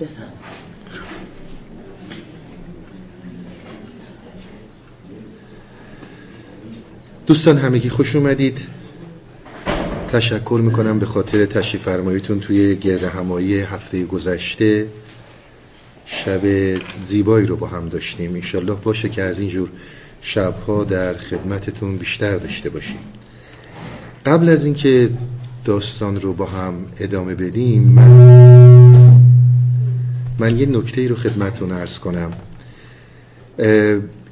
بفهم. دوستان همگی خوش اومدید. تشکر می‌کنم به خاطر تشریف فرماییتون توی گرد همایی هفته گذشته. شب زیبایی رو با هم داشتیم. انشالله باشه که از اینجور شبها در خدمتتون بیشتر داشته باشیم. قبل از اینکه داستان رو با هم ادامه بدیم من, من یه نکته رو خدمتتون ارز کنم.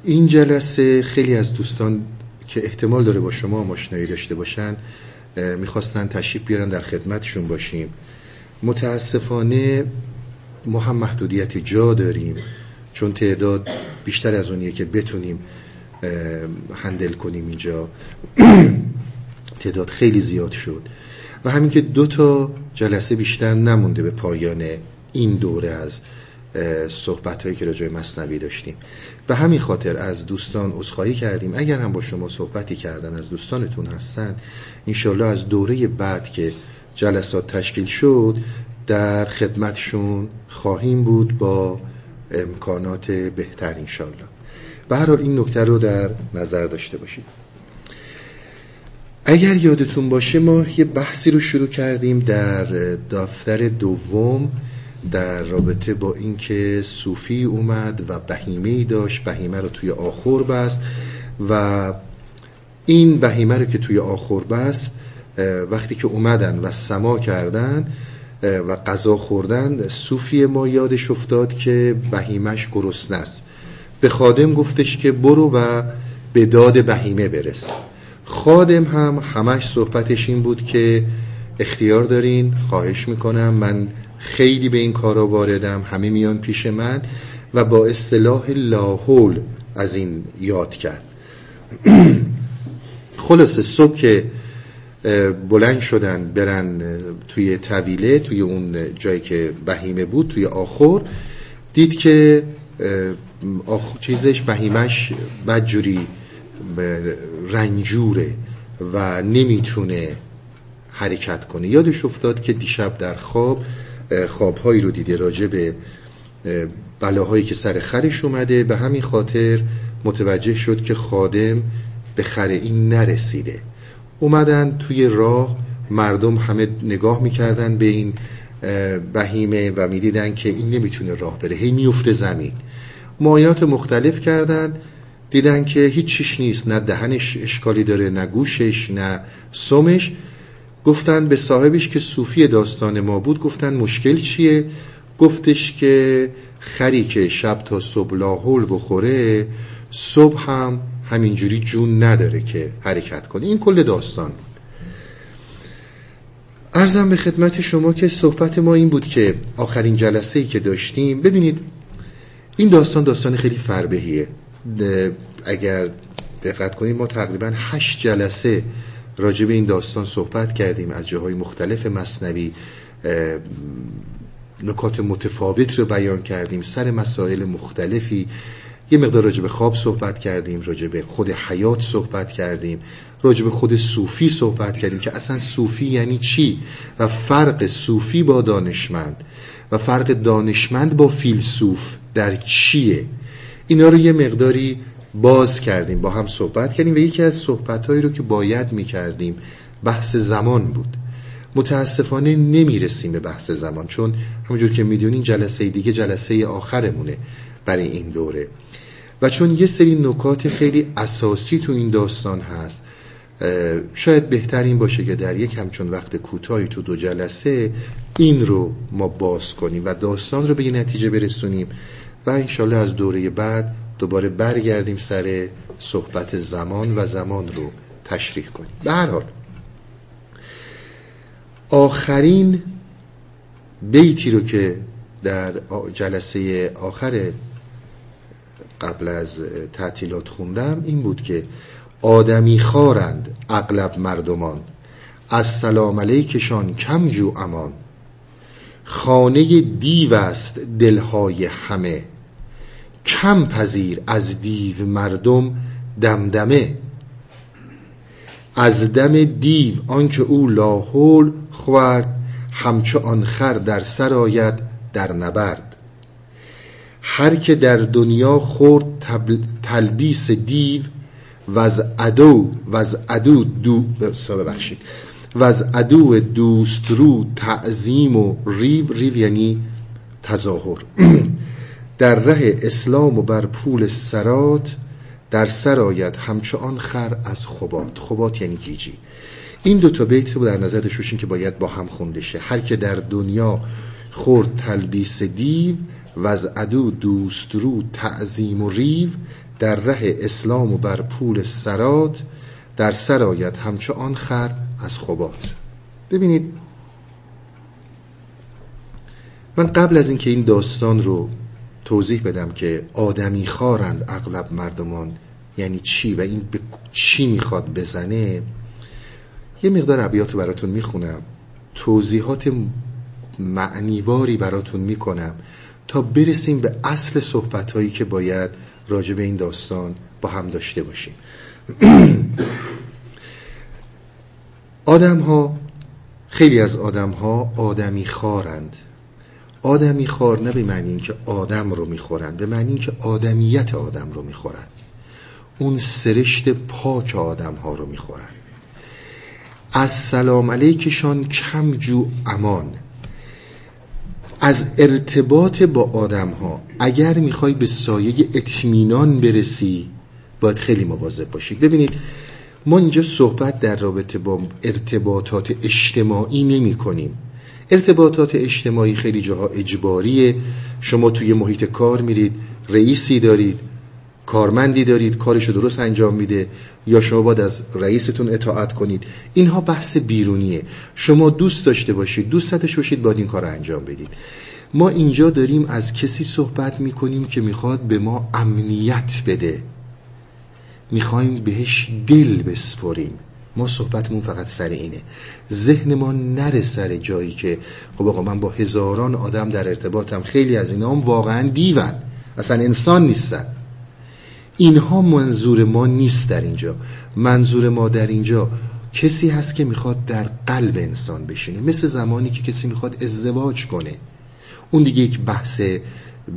این جلسه خیلی از دوستان که احتمال داره با شما ماشنایی داشته باشن می‌خواستن تشریف بیارن در خدمتشون باشیم. متاسفانه ما هم محدودیت جا داریم چون تعداد بیشتر از اونیه که بتونیم هندل کنیم اینجا. تعداد خیلی زیاد شد. و همین که دو تا جلسه بیشتر نمونده به پایان این دوره از صحبت هایی که راجع مصنوی داشتیم. به همین خاطر از دوستان عذرخواهی کردیم. اگر هم با شما صحبتی کردن از دوستانتون هستن انشالله از دوره بعد که جلسات تشکیل شد در خدمتشون خواهیم بود با امکانات بهتر انشالله به هر حال این نکته رو در نظر داشته باشید. اگر یادتون باشه ما یه بحثی رو شروع کردیم در دفتر دوم در رابطه با اینکه صوفی اومد و بهیمه داشت بهیمه رو توی آخر بست و این بهیمه رو که توی آخر بست وقتی که اومدن و سما کردن و غذا خوردن صوفی ما یادش افتاد که بهیمش گرسنه است. به خادم گفتش که برو و به داد بهیمه برس. خادم هم همش صحبتش این بود که اختیار دارین خواهش می‌کنم من خیلی به این کارا واردم همه میان پیش من و با اصطلاح لاحول از این یاد کرد. خلاصه صبح که بلند شدن برن توی طویله توی اون جایی که بهیمه بود توی آخر دید که آخ... چیزش بهیمش بدجوری رنجوره و نمی‌تونه حرکت کنه. یادش افتاد که دیشب در خواب خوابهایی رو دیده راجع به بلاهایی که سر خرش اومده. به همین خاطر متوجه شد که خادم به خر این نرسیده. اومدن توی راه مردم همه نگاه می‌کردن به این بهیمه و می‌دیدن که این نمی‌تونه راه بره. هی میفته زمین. معاینات مختلف کردن دیدن که هیچ چیش نیست. نه دهنش اشکالی داره نه گوشش نه سمش. گفتن به صاحبش که صوفی داستان ما بود گفتن مشکل چیه؟ گفتش که خری که شب تا صبح لاحول بخوره صبح هم همینجوری جون نداره که حرکت کنه. این کل داستان بود. ارزم به خدمت شما که صحبت ما این بود که آخرین جلسه ای که داشتیم. ببینید این داستان داستان خیلی فربهیه. اگر دقت کنیم ما تقریبا هشت جلسه راجع به این داستان صحبت کردیم از جاهای مختلف مصنوی نکات متفاوت رو بیان کردیم سر مسائل مختلفی. یه مقدار راجع به خواب صحبت کردیم راجع به خود حیات صحبت کردیم راجع به خود صوفی صحبت کردیم که اصلا صوفی یعنی چی؟ و فرق صوفی با دانشمند و فرق دانشمند با فیلسوف در چیه؟ اینا رو یه مقداری باز کردیم با هم صحبت کردیم و یکی از صحبتهایی رو که باید می‌کردیم بحث زمان بود. متاسفانه نمی‌رسیم به بحث زمان چون همونجور که می‌دونین جلسه دیگه جلسه آخرمونه برای این دوره. و چون یه سری نکات خیلی اساسی تو این داستان هست شاید بهترین باشه که در یک همچون وقت کوتاهی تو دو جلسه این رو ما باز کنیم و داستان رو به یه نتیجه برسونیم و انشالله از دوره بعد دوباره برگردیم سر صحبت زمان و زمان رو تشریح کنیم. به هر حال آخرین بیتی رو که در جلسه آخر قبل از تعطیلات خوندم این بود که آدمی خارند اغلب مردمان از سلام علیکشان کم جو امان خانه دیو است دلهای همه. کم پذیر از دیو مردم دمدمه. از دم دیو آنکه او لاحول خورد همچو آن خر در سر در نبرد. هر که در دنیا خورد تلبیس دیو و از عدو و از عدو دو ببخشید. و از عدو دوسترو تعظیم و ریو ریو یعنی تظاهر. در ره اسلام و بر پول سرات در سر آید همچون خر از خبات خبات یعنی گیجی این دو تا بیت رو در نظر داشته که باید با هم خونده شه. هر که در دنیا خورد تلبیس دیو و از عدو دوست رو تعظیم و ریو. در ره اسلام و بر پول سرات در سر آید آن خر از خبات ببینید من قبل از اینکه این داستان رو توضیح بدم که آدمی خارند اغلب مردمان. یعنی چی؟ و این به چی می‌خواد بزنه؟ یه مقدار عبیات براتون می‌خونم. توضیحات معنیواری براتون می‌کنم تا برسیم به اصل صحبت هایی که باید راجع به این داستان با هم داشته باشیم. آدم ها خیلی از آدم ها آدمی خارند. آدمی خار نه به معنی اینکه آدم رو می‌خورند به معنی اینکه آدمیت آدم رو می‌خورند اون سرشت پاک آدم ها رو می‌خورند از سلام علیکشان کم جو امان. از ارتباط با آدم ها اگر می‌خوای به سایه اطمینان برسی باید خیلی مواظب باشید ببینید ما اینجا صحبت در رابطه با ارتباطات اجتماعی نمی کنیم ارتباطات اجتماعی خیلی جاها اجباریه. شما توی محیط کار میرید رئیسی دارید کارمندی دارید کارشو درست انجام میده یا شما باید از رئیستون اطاعت کنید. اینها بحث بیرونیه. شما دوست داشته باشید دوست داشته باشید باید این کار رو انجام بدید. ما اینجا داریم از کسی صحبت می‌کنیم که می‌خواد به ما امنیت بده. می‌خوایم بهش دل بسپریم. ما صحبتمون فقط سر اینه. ذهن ما نره سر جایی که خب آقا من با هزاران آدم در ارتباطم. خیلی از اینا هم واقعا دیون. اصلا انسان نیستن. اینها منظور ما نیست در اینجا. منظور ما در اینجا کسی هست که می‌خواد در قلب انسان بشینه. مثل زمانی که کسی می‌خواد ازدواج کنه. اون دیگه یک بحث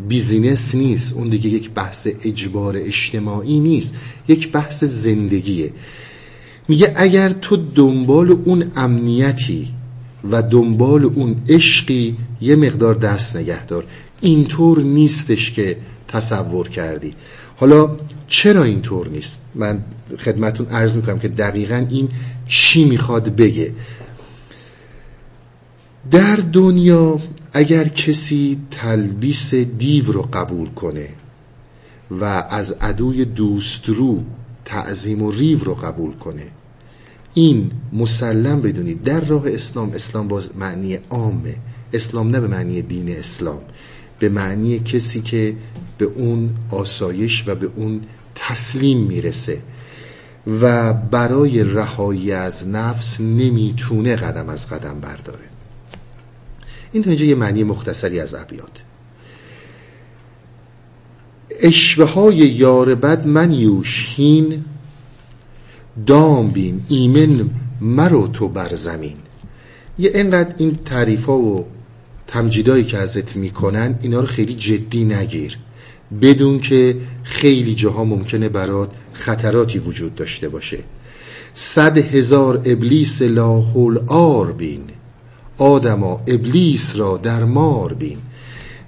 بیزینس نیست. اون دیگه یک بحث اجبار اجتماعی نیست. یک بحث زندگیه. میگه اگر تو دنبال اون امنیتی و دنبال اون عشقی یه مقدار دست نگه دار. اینطور نیستش که تصور کردی. حالا چرا اینطور نیست؟ من خدمتون عرض می‌کنم که دقیقا این چی می‌خواد بگه. در دنیا اگر کسی تلبیس دیو رو قبول کنه و از عدوی دوسترو تعظیم و ریو رو قبول کنه این مسلم بدونید در راه اسلام اسلام باز معنی عامه. اسلام نه به معنی دین اسلام. به معنی کسی که به اون آسایش و به اون تسلیم می‌رسه. و برای رهایی از نفس نمی‌تونه قدم از قدم برداره. این تا اینجا یه معنی مختصری از ابیات اشوه های یار بد من یوشین دام بین ایمن مرو تو بر زمین. یه اینقدر این تعریف ها و تمجیدایی که ازت می‌کنن اینا رو خیلی جدی نگیر. بدون که خیلی جاها ممکنه برات خطراتی وجود داشته باشه. صد هزار ابلیس لاحول آر بین. آدما ابلیس را در مار بین.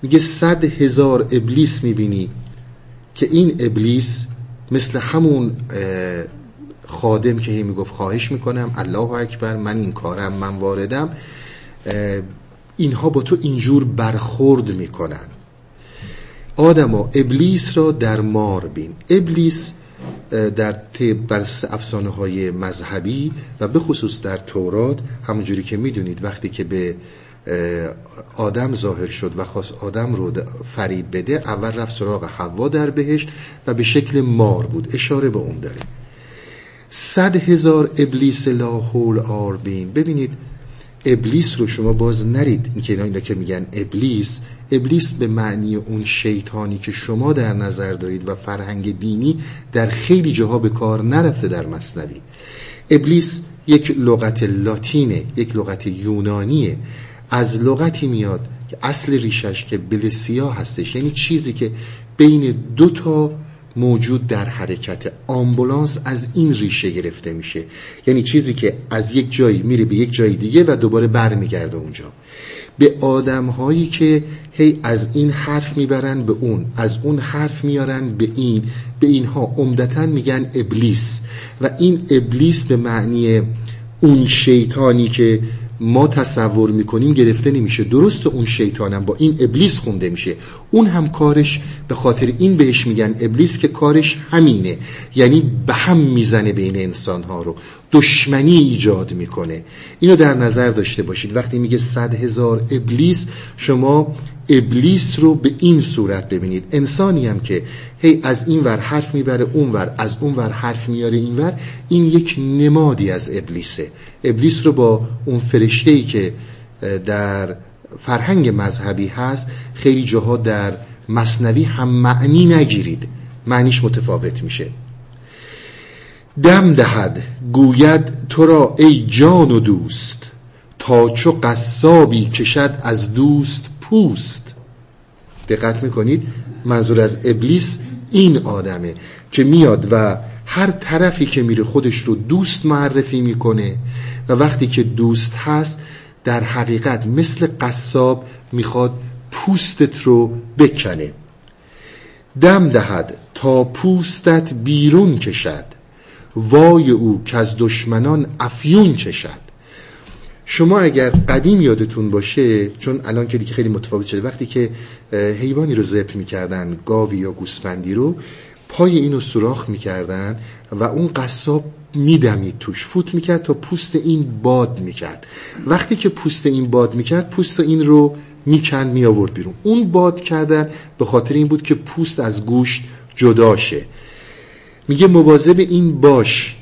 میگه صد هزار ابلیس می‌بینی که این ابلیس مثل همون خادم که هی می‌گفت خواهش می‌کنم الله اکبر من این کارم من واردم اینها با تو اینجور برخورد می‌کنن. آدما ابلیس را در مار بین. ابلیس در بر افسانه های مذهبی و به خصوص در تورات همونجوری که می‌دونید وقتی که به آدم ظاهر شد و خواست آدم رو فریب بده اول رفت سراغ حوا در بهشت و به شکل مار بود. اشاره به اون داره. صد هزار ابلیس لاحول آربین ببینید ابلیس رو شما باز نرید. این که اینا که میگن ابلیس ابلیس به معنی اون شیطانی که شما در نظر دارید و فرهنگ دینی در خیلی جاها به کار نرفته در مصنوی. ابلیس یک لغت لاتینه یک لغت یونانیه. از لغتی میاد که اصل ریشش که بل سیاه هستش. یعنی چیزی که بین دو تا موجود در حرکت. آمبولانس از این ریشه گرفته میشه. یعنی چیزی که از یک جایی میره به یک جای دیگه و دوباره برمیگرده اونجا. به آدم هایی که هی از این حرف می‌برن به اون از اون حرف میارن به این به اینها عمدتا میگن ابلیس. و این ابلیس به معنی اون شیطانی که ما تصور می‌کنیم گرفته نمیشه. درست اون شیطانم با این ابلیس خونده میشه. اون هم کارش به خاطر این بهش میگن ابلیس که کارش همینه. یعنی به هم می‌زنه بین انسانها رو. دشمنی ایجاد می‌کنه. اینو در نظر داشته باشید. وقتی میگه صد هزار ابلیس شما ابلیس رو به این صورت ببینید. انسانی هم که هی از این ور حرف می‌بره اون ور از اون ور حرف میاره این ور این یک نمادی از ابلیسه. ابلیس رو با اون فرشته ای که در فرهنگ مذهبی هست خیلی جاها در مصنوی هم معنی نگیرید. معنیش متفاوت میشه. دم دهد گوید تو را ای جان و دوست تا چو قصابی کشد از دوست پوست. دقت می‌کنید؟ منظور از ابلیس این آدمه که میاد و هر طرفی که میره خودش رو دوست معرفی می‌کنه و وقتی که دوست هست در حقیقت مثل قصاب می‌خواد پوستت رو بکنه. دم دهد تا پوستت بیرون کشد. وای او که از دشمنان افیون چشد. شما اگر قدیم یادتون باشه چون الان که دیگه خیلی متفاوت شده وقتی که حیوانی رو ذبح می‌کردن گاوی یا گوسفندی رو پای اینو سوراخ می‌کردن و اون قصاب میدمید توش فوت می‌کرد تا پوست این باد می‌کرد. وقتی که پوست این باد می‌کرد پوست این رو میکن میآورد بیرون. اون باد کردن به خاطر این بود که پوست از گوشت جدا شه. میگه مواظب این باش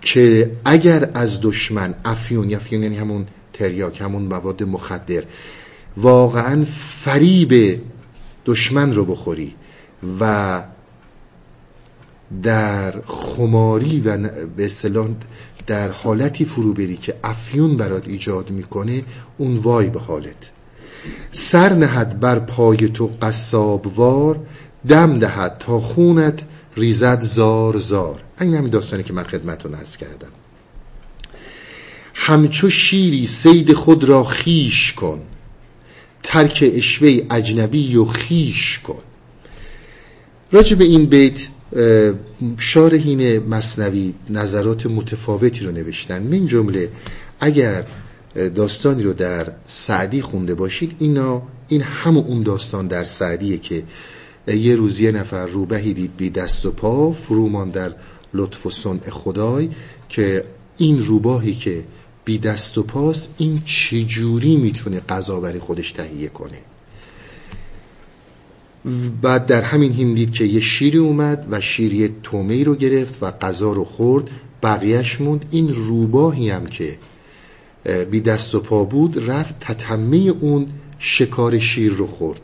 که اگر از دشمن افیون افیون یعنی همون تریاک همون مواد مخدر واقعا فریب دشمن رو بخوری و در خماری و به اصطلاح در حالتی فرو بری که افیون برات ایجاد می‌کنه اون وای به حالت. سر نهد بر پای تو قصابوار دم دهد تا خونت ریزد زار زار. این همین داستانی که من خدمتون ارز کردم. همچو شیری سید خود را خیش کن. ترک اشوه اجنبی و خیش کن. راجع به این بیت شارحین مصنوی نظرات متفاوتی رو نوشتن. من جمله اگر داستانی رو در سعدی خونده باشید اینا این همون اون داستان در سعدیه که یه روز یه نفر روبهی دید بی دست و پا فرومان در لطف و صنع خدای که این روباهی که بی دست و پاست این چجوری می‌تونه غذا برای خودش تهیه کنه؟ بعد در همین هم دید که یه شیری اومد و شیر یه تومه رو گرفت و غذا رو خورد بقیهش موند. این روباهی هم که بی دست و پا بود رفت تتمه اون شکار شیر رو خورد.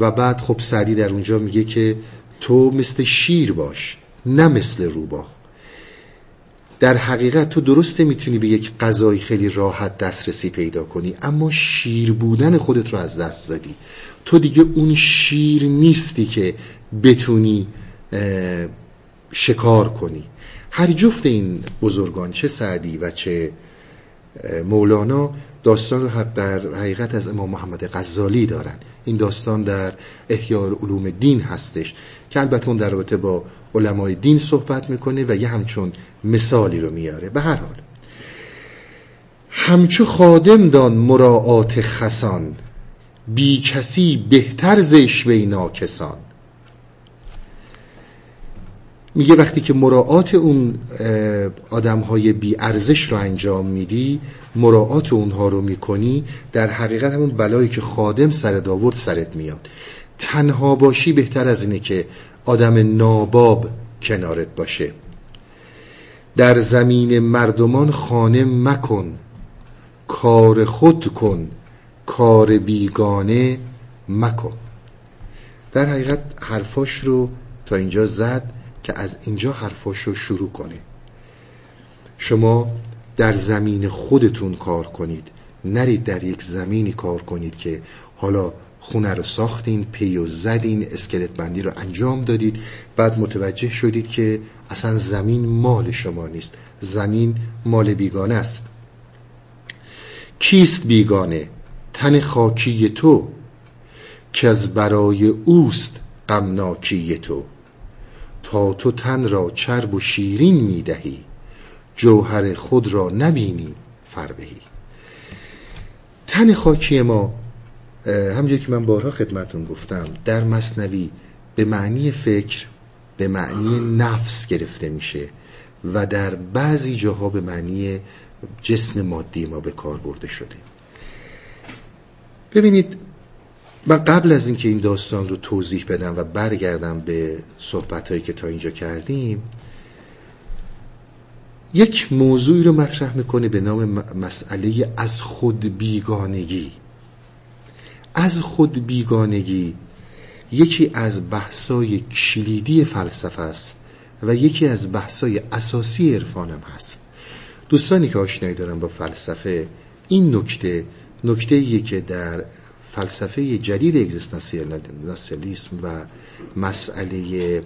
و بعد خب سعدی در اونجا میگه که تو مثل شیر باش نه مثل روباه در حقیقت تو درسته می‌تونی به یک غذای خیلی راحت دسترسی پیدا کنی اما شیر بودن خودت رو از دست دادی. تو دیگه اون شیر نیستی که بتونی شکار کنی. هر جفت این بزرگان چه سعدی و چه مولانا داستان رو در حقیقت از امام محمد غزالی دارن. این داستان در احیاء علوم دین هستش که البته اون در رابطه با علمای دین صحبت می‌کنه و یه همچون مثالی رو میاره. به هر حال همچو خادم دان مراعات خسان بی کسی بهتر زش و ناکسان. میگه وقتی که مراعات اون آدم های بی ارزش رو انجام میدی مراعات اونها رو می‌کنی در حقیقت همون بلایی که خادم سر داورد سرت میاد. تنها باشی بهتر از اینه که آدم ناباب کنارت باشه. در زمین مردمان خانه مکن کار خود کن کار بیگانه مکن. در حقیقت حرفاش رو تا اینجا زد. که از اینجا حرفاش رو شروع کنه شما در زمین خودتون کار کنید. نرید در یک زمینی کار کنید که حالا خونه رو ساختین پیو زدین اسکلت بندی رو انجام دادید. بعد متوجه شدید که اصلا زمین مال شما نیست. زمین مال بیگانه است. کیست بیگانه؟ تن خاکی تو که از برای اوست غمناکی تو. تا تو تن را چرب و شیرین می‌دهی. جوهر خود را نبینی فربهی تن خاکی ما همجور که من بارها خدمتون گفتم در مصنوی به معنی فکر به معنی نفس گرفته میشه و در بعضی جاها به معنی جسم مادی ما به کار برده شده. ببینید من قبل از اینکه این داستان رو توضیح بدم و برگردم به صحبت هایی که تا اینجا کردیم یک موضوعی رو مطرح می‌کنه به نام مسئله از خود بیگانگی. از خود بیگانگی یکی از بحثای کلیدی فلسفه است و یکی از بحثای اساسی عرفانم هست. دوستانی که آشنایی دارن با فلسفه این نکته نکته که در فلسفه جدید اگزیستانسیالیسم و مسئله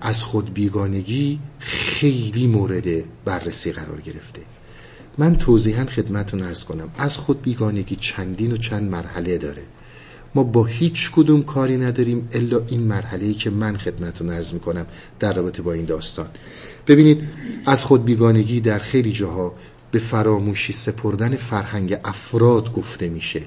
از خود بیگانگی خیلی مورد بررسی قرار گرفته. من توضیحا خدمتون ارز کنم از خود بیگانگی چندین و چند مرحله داره. ما با هیچ کدوم کاری نداریم الا این مرحله که من خدمتون ارز می‌کنم در رابطه با این داستان. ببینید از خود بیگانگی در خیلی جاها به فراموشی سپردن فرهنگ افراد گفته میشه.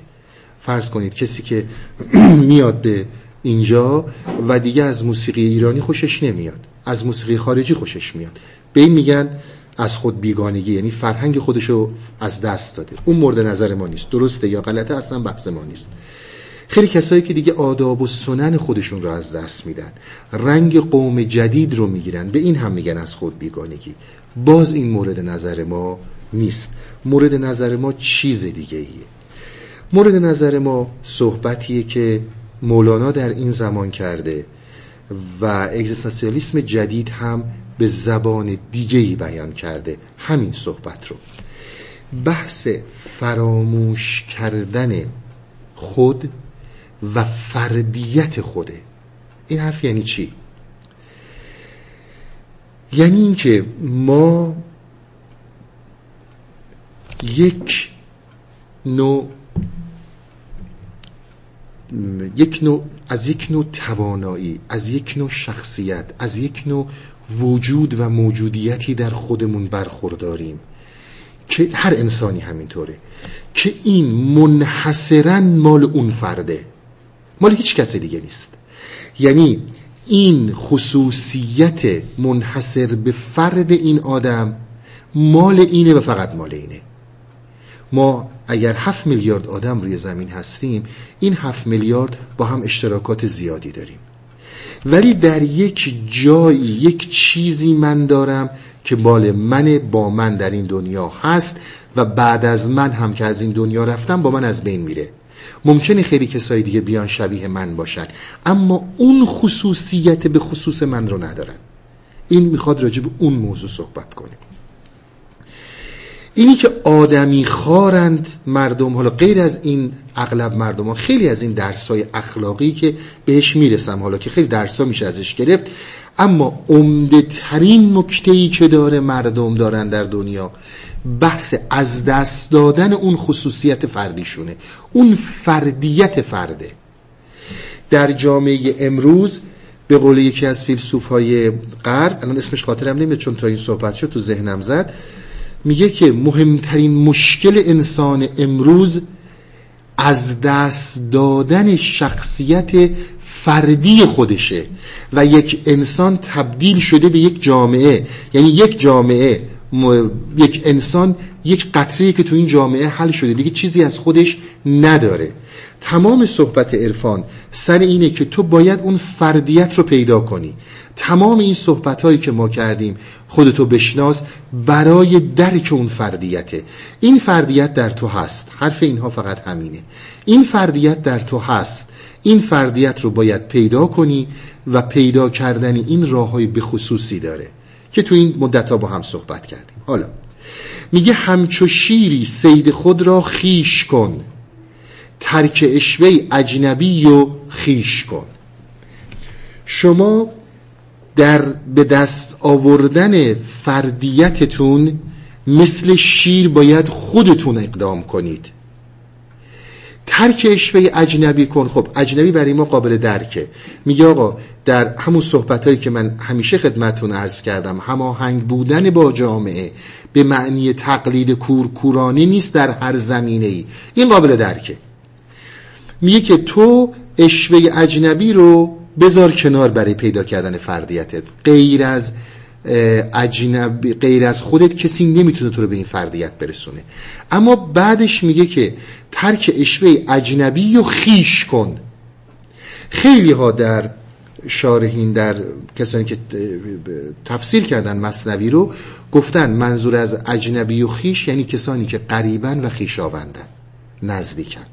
فرض کنید کسی که میاد به اینجا و دیگه از موسیقی ایرانی خوشش نمیاد. از موسیقی خارجی خوشش میاد. به این میگن از خود بیگانگی یعنی فرهنگ خودشو از دست داده. اون مورد نظر ما نیست. درسته یا غلطه اصلا بحث ما نیست. خیلی کسایی که دیگه آداب و سنن خودشون رو از دست میدن رنگ قوم جدید رو می‌گیرن به این هم میگن از خود بیگانگی. باز این مورد نظر ما نیست. مورد نظر ما چیز دیگه ایه مورد نظر ما صحبتیه که مولانا در این زمان کرده و اگزیستانسیالیسم جدید هم به زبان دیگهی بیان کرده. همین صحبت رو. بحث فراموش کردن خود و فردیت خوده. این حرف یعنی چی؟ یعنی اینکه ما یک نوع یک نوع از یک نوع توانایی از یک نوع شخصیت از یک نوع وجود و موجودیتی در خودمون برخورداریم که هر انسانی همینطوره که این منحصرا مال اون فرده. مال هیچ کس دیگه نیست. یعنی این خصوصیت منحصر به فرد این آدم مال اینه و فقط مال اینه. ما اگر هفت میلیارد آدم روی زمین هستیم این هفت میلیارد با هم اشتراکات زیادی داریم. ولی در یک جایی یک چیزی من دارم که بال من با من در این دنیا هست و بعد از من هم که از این دنیا رفتم با من از بین میره. ممکنه خیلی کسایی دیگه بیان شبیه من باشن اما اون خصوصیت به خصوص من رو ندارن. این می‌خواد راجب اون موضوع صحبت کنیم اینی که آدمی خارند مردم حالا غیر از این اغلب مردم ها خیلی از این درسای اخلاقی که بهش می‌رسم حالا که خیلی درسا میشه ازش گرفت اما عمده ترین نکته که داره مردم دارن در دنیا بحث از دست دادن اون خصوصیت فردیشونه اون فردیت فرده. در جامعه امروز به قول یکی از فیلسوف های غرب الان اسمش خاطرم نمیاد چون تا این صحبت شد تو ذهنم زد میگه که مهمترین مشکل انسان امروز از دست دادن شخصیت فردی خودشه و یک انسان تبدیل شده به یک جامعه. یعنی یک جامعه یک انسان یک قطره که تو این جامعه حل شده دیگه چیزی از خودش نداره. تمام صحبت عرفان سر اینه که تو باید اون فردیت رو پیدا کنی. تمام این صحبت هایی که ما کردیم خودتو بشناس برای درک اون فردیته. این فردیت در تو هست. حرف اینها فقط همینه. این فردیت در تو هست. این فردیت رو باید پیدا کنی و پیدا کردن این راه های بخصوصی داره. که تو این مدت ها با هم صحبت کردیم. حالا میگه همچو شیری صید خود را خویش کن. ترک اشوه اجنبی و خیش کن. شما در به دست آوردن فردیتتون مثل شیر باید خودتون اقدام کنید. ترک اشوه اجنبی کن. خب اجنبی برای ما قابل درکه. میگه آقا در همون صحبت هایی که من همیشه خدمتون عرض کردم هماهنگ بودن با جامعه به معنی تقلید کورکورانی نیست در هر زمینه ای این قابل درکه. میگه که تو اشوه اجنبی رو بذار کنار برای پیدا کردن فردیتت. غیر از اجنبی غیر از خودت کسی نمی‌تونه تو رو به این فردیت برسونه. اما بعدش میگه که ترک اشوه اجنبی و خیش کن. خیلی ها در شارحین در کسانی که تفسیر کردن مصنوی رو گفتن منظور از اجنبی و خیش یعنی کسانی که قریبن و خیشاوندن نزدیکن.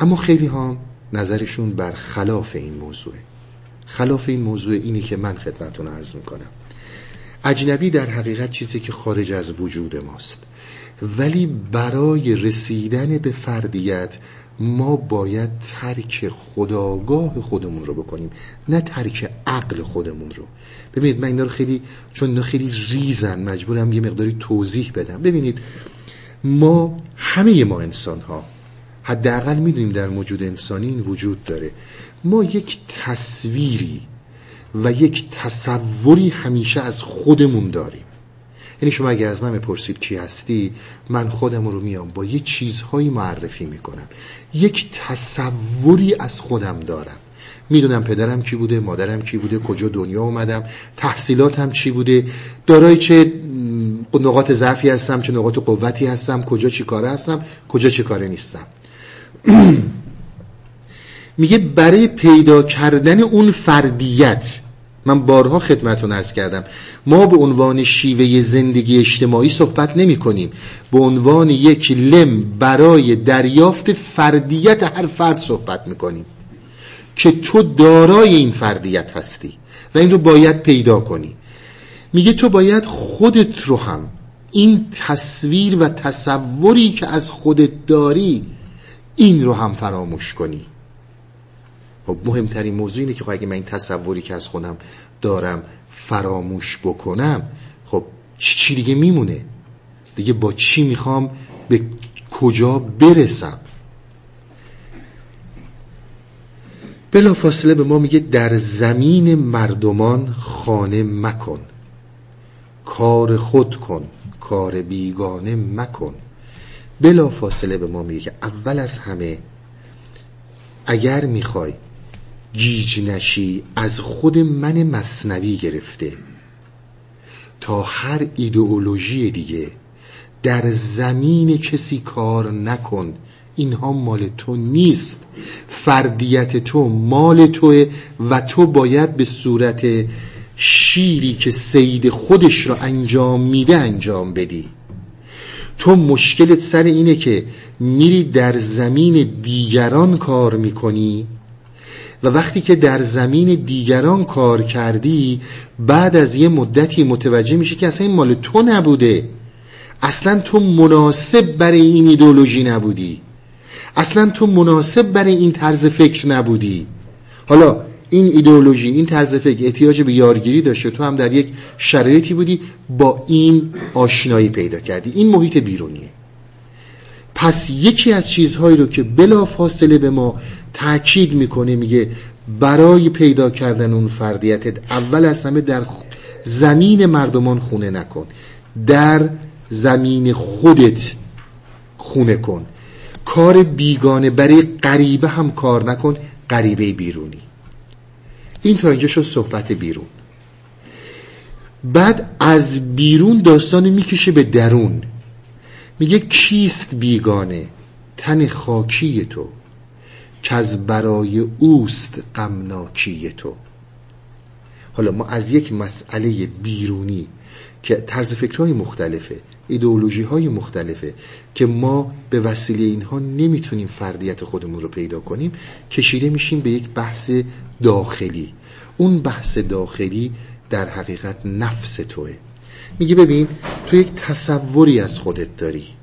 اما خیلی ها نظرشون بر خلاف این موضوعه خلاف این موضوع اینی که من خدمتون عرض می‌کنم. اجنبی در حقیقت چیزی که خارج از وجود ماست. ولی برای رسیدن به فردیت ما باید ترک خداگاه خودمون رو بکنیم نه ترک عقل خودمون رو. ببینید من اینا رو خیلی چون اینا خیلی ریزن مجبورم یه مقداری توضیح بدم. ببینید ما همه ما انسان ها حداقل می‌دونیم در موجود انسانی این وجود داره. ما یک تصویری و یک تصوری همیشه از خودمون داریم. یعنی شما اگر از من بپرسید کی هستی من خودم رو میام با یه چیزهایی معرفی می‌کنم. یک تصوری از خودم دارم. می‌دونم پدرم کی بوده مادرم کی بوده کجا دنیا اومدم تحصیلاتم چی بوده دارای چه نقاط ضعفی هستم چه نقاط قوتی هستم کجا چی کاره هستم کجا چی کاره نیستم. میگه برای پیدا کردن اون فردیت من بارها خدمتون ارز کردم. ما به عنوان شیوه زندگی اجتماعی صحبت نمی کنیم. به عنوان یک لم برای دریافت فردیت هر فرد صحبت می کنیم. که تو دارای این فردیت هستی و این رو باید پیدا کنی. میگه تو باید خودت رو هم این تصویر و تصوری که از خودت داری این رو هم فراموش کنی. خب مهمترین موضوع اینه که خب اگه من این تصوری که از خودم دارم فراموش بکنم خب چی دیگه میمونه؟ دیگه با چی می‌خوام به کجا برسم؟ بلا فاصله به ما میگه در زمین مردمان خانه مکن. کار خود کن کار بیگانه مکن. بلا فاصله به ما میگه که اول از همه اگر می‌خوای گیج نشی از خود من مصنوی گرفته. تا هر ایدئولوژی دیگه در زمین کسی کار نکن اینها مال تو نیست. فردیت تو مال توه و تو باید به صورت شیری که سید خودش رو انجام میده انجام بدی. تو مشکلت سر اینه که میری در زمین دیگران کار می‌کنی و وقتی که در زمین دیگران کار کردی بعد از یه مدتی متوجه میشه که اصلا این مال تو نبوده. اصلا تو مناسب برای این ایدولوژی نبودی. اصلا تو مناسب برای این طرز فکر نبودی. حالا این ایدئولوژی این طرز فکر احتیاج به یارگیری داشته. تو هم در یک شرایطی بودی با این آشنایی پیدا کردی. این محیط بیرونیه. پس یکی از چیزهایی رو که بلا فاصله به ما تاکید می‌کنه میگه برای پیدا کردن اون فردیتت اول از همه در زمین مردمان خونه نکن. در زمین خودت خونه کن. کار بیگانه برای غریبه هم کار نکن غریبه بیرونی. این تا اینجا شد صحبت بیرون. بعد از بیرون داستان می‌کشه به درون. میگه کیست بیگانه؟ تن خاکی تو. که از برای اوست غمناکی تو. حالا ما از یک مسئله بیرونی که طرز فکرهای مختلفه ایدئولوژی های مختلفه که ما به وسیله اینها نمی‌تونیم فردیت خودمون رو پیدا کنیم کشیده میشیم به یک بحث داخلی. اون بحث داخلی در حقیقت نفس توه. میگه ببین تو یک تصوری از خودت داری.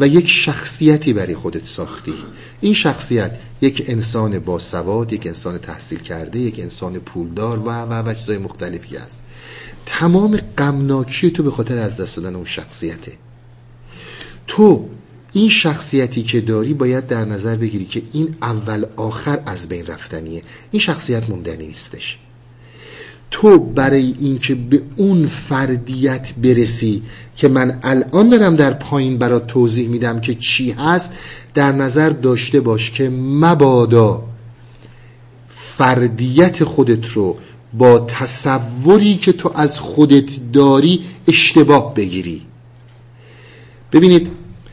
و یک شخصیتی برای خودت ساختی. این شخصیت یک انسان باسواد یک انسان تحصیل کرده یک انسان پولدار و و و چیزای مختلفی است تمام غمناکی تو به خاطر از دست دادن اون شخصیته. تو این شخصیتی که داری باید در نظر بگیری که این اول آخر از بین رفتنیه. این شخصیت موندنی نیستش. تو برای اینکه به اون فردیت برسی که من الان دارم در پایین برات توضیح میدم که چی هست در نظر داشته باش که مبادا فردیت خودت رو با تصوری که تو از خودت داری اشتباه بگیری. ببینید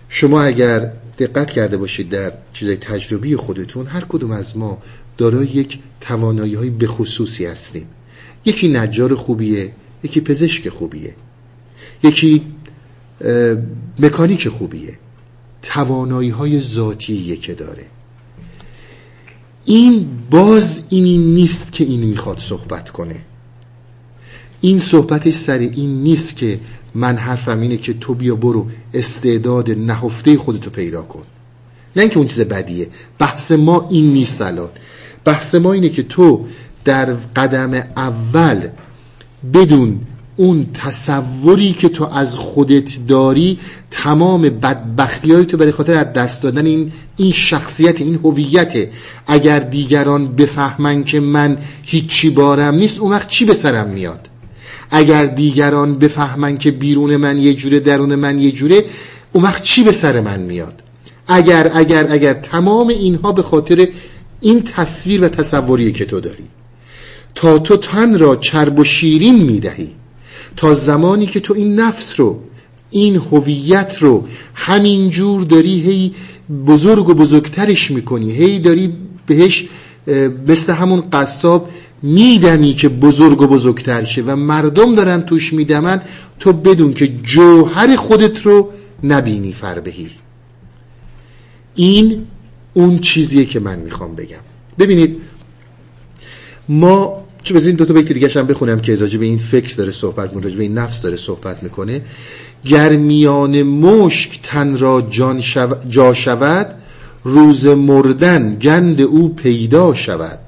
شما اگر دقت کرده باشید در چیزای تجربی خودتون هر کدوم از ما دارای یک توانایی های بخصوصی هستیم. یکی نجار خوبیه یکی پزشک خوبیه یکی مکانیک خوبیه. توانایی های ذاتی که داره. این باز اینی نیست که این می‌خواد صحبت کنه. این صحبتش سر این نیست که من حرفم اینه که تو بیا برو استعداد نهفته خودتو پیدا کن. نه اینکه اون چیز بدیه. بحث ما این نیست الان. بحث ما اینه که تو در قدم اول بدون اون تصوری که تو از خودت داری تمام بدبختی تو برای خاطر از دست دادن این این شخصیت این هویت. اگر دیگران بفهمن که من هیچی بارم نیست اون وقت چی به سرم میاد؟ اگر دیگران بفهمن که بیرون من یه جوره درون من یه جوره اون وقت چی به سر من میاد؟ اگر اگر اگر تمام اینها به خاطر این تصویر و تصوریه که تو داری. تا تو تن را چرب و شیرین می‌دهی. تا زمانی که تو این نفس رو این هویت رو همینجور داری هی بزرگ و بزرگترش می‌کنی. هی داری بهش مثل همون قصاب میدمی که بزرگ و بزرگتر شه و مردم دارن توش میدمن تو بدون که جوهر خودت رو نبینی فربهی. این اون چیزیه که من می‌خوام بگم. ببینید ما چه بزین دو تا بیت دیگه هم بخونم که راجع به این فکر داره صحبت می‌کنه راجع به این نفس داره صحبت می‌کنه. گرمیان مشک تن را جان جا شود روز مردن گند او پیدا شود.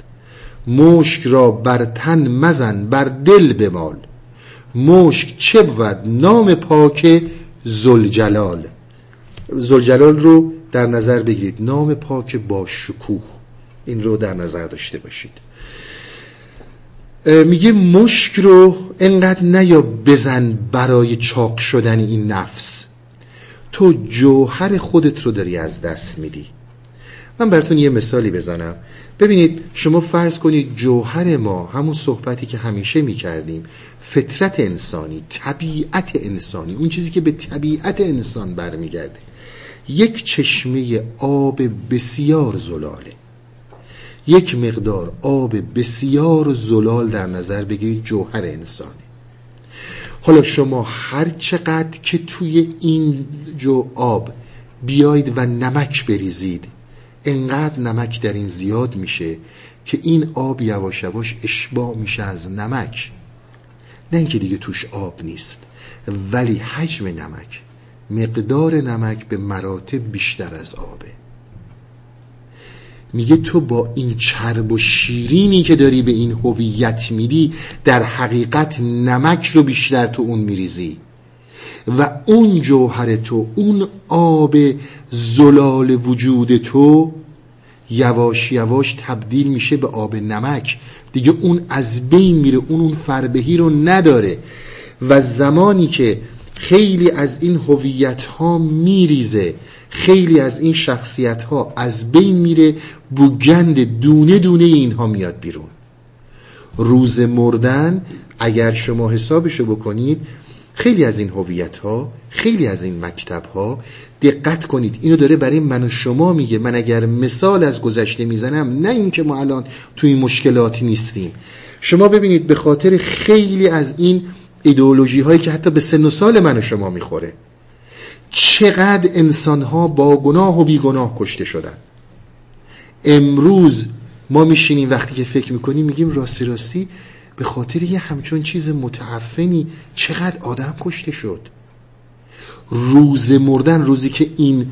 مشک را بر تن مزن بر دل بمال. مشک چه بود؟ نام پاک زلجلال زلجلال رو در نظر بگیرید. نام پاک با شکوه. این رو در نظر داشته باشید. میگه مشک رو انقدر نیا بزن برای چاق شدن این نفس. تو جوهر خودت رو داری از دست میدی. من براتون یه مثالی بزنم. ببینید شما فرض کنید جوهر ما همون صحبتی که همیشه می‌کردیم فطرت انسانی طبیعت انسانی اون چیزی که به طبیعت انسان برمیگرده یک چشمه آب بسیار زلاله. یک مقدار آب بسیار زلال در نظر بگیرید جوهر انسانی. حالا شما هر چقدر که توی این جو آب بیاید و نمک بریزید انقدر نمک در این زیاد میشه که این آب یواش یواش اشباع میشه از نمک. نه اینکه دیگه توش آب نیست ولی حجم نمک مقدار نمک به مراتب بیشتر از آبه. میگه تو با این چرب و شیرینی که داری به این هویت میدی در حقیقت نمک رو بیشتر تو اون میریزی. و اون جوهر تو اون آب زلال وجود تو یواش یواش تبدیل میشه به آب نمک. دیگه اون از بین میره اون اون فربهی رو نداره. و زمانی که خیلی از این هویت ها میریزه خیلی از این شخصیت ها از بین میره بوگند دونه دونه اینها میاد بیرون. روز مردن اگر شما حسابشو بکنید خیلی از این هویت ها خیلی از این مکتب ها دقت کنید اینو داره برای من و شما میگه. من اگر مثال از گذشته می‌زنم نه اینکه ما الان توی مشکلاتی نیستیم. شما ببینید به خاطر خیلی از این ایدئولوژی هایی که حتی به سن و سال من و شما می‌خوره. چقدر انسان ها با گناه و بیگناه کشته شدن. امروز ما میشینیم وقتی که فکر می‌کنیم میگیم راستی راستی به خاطر یه همچون چیز متعفنی چقدر آدم کشته شد. روز مردن روزی که این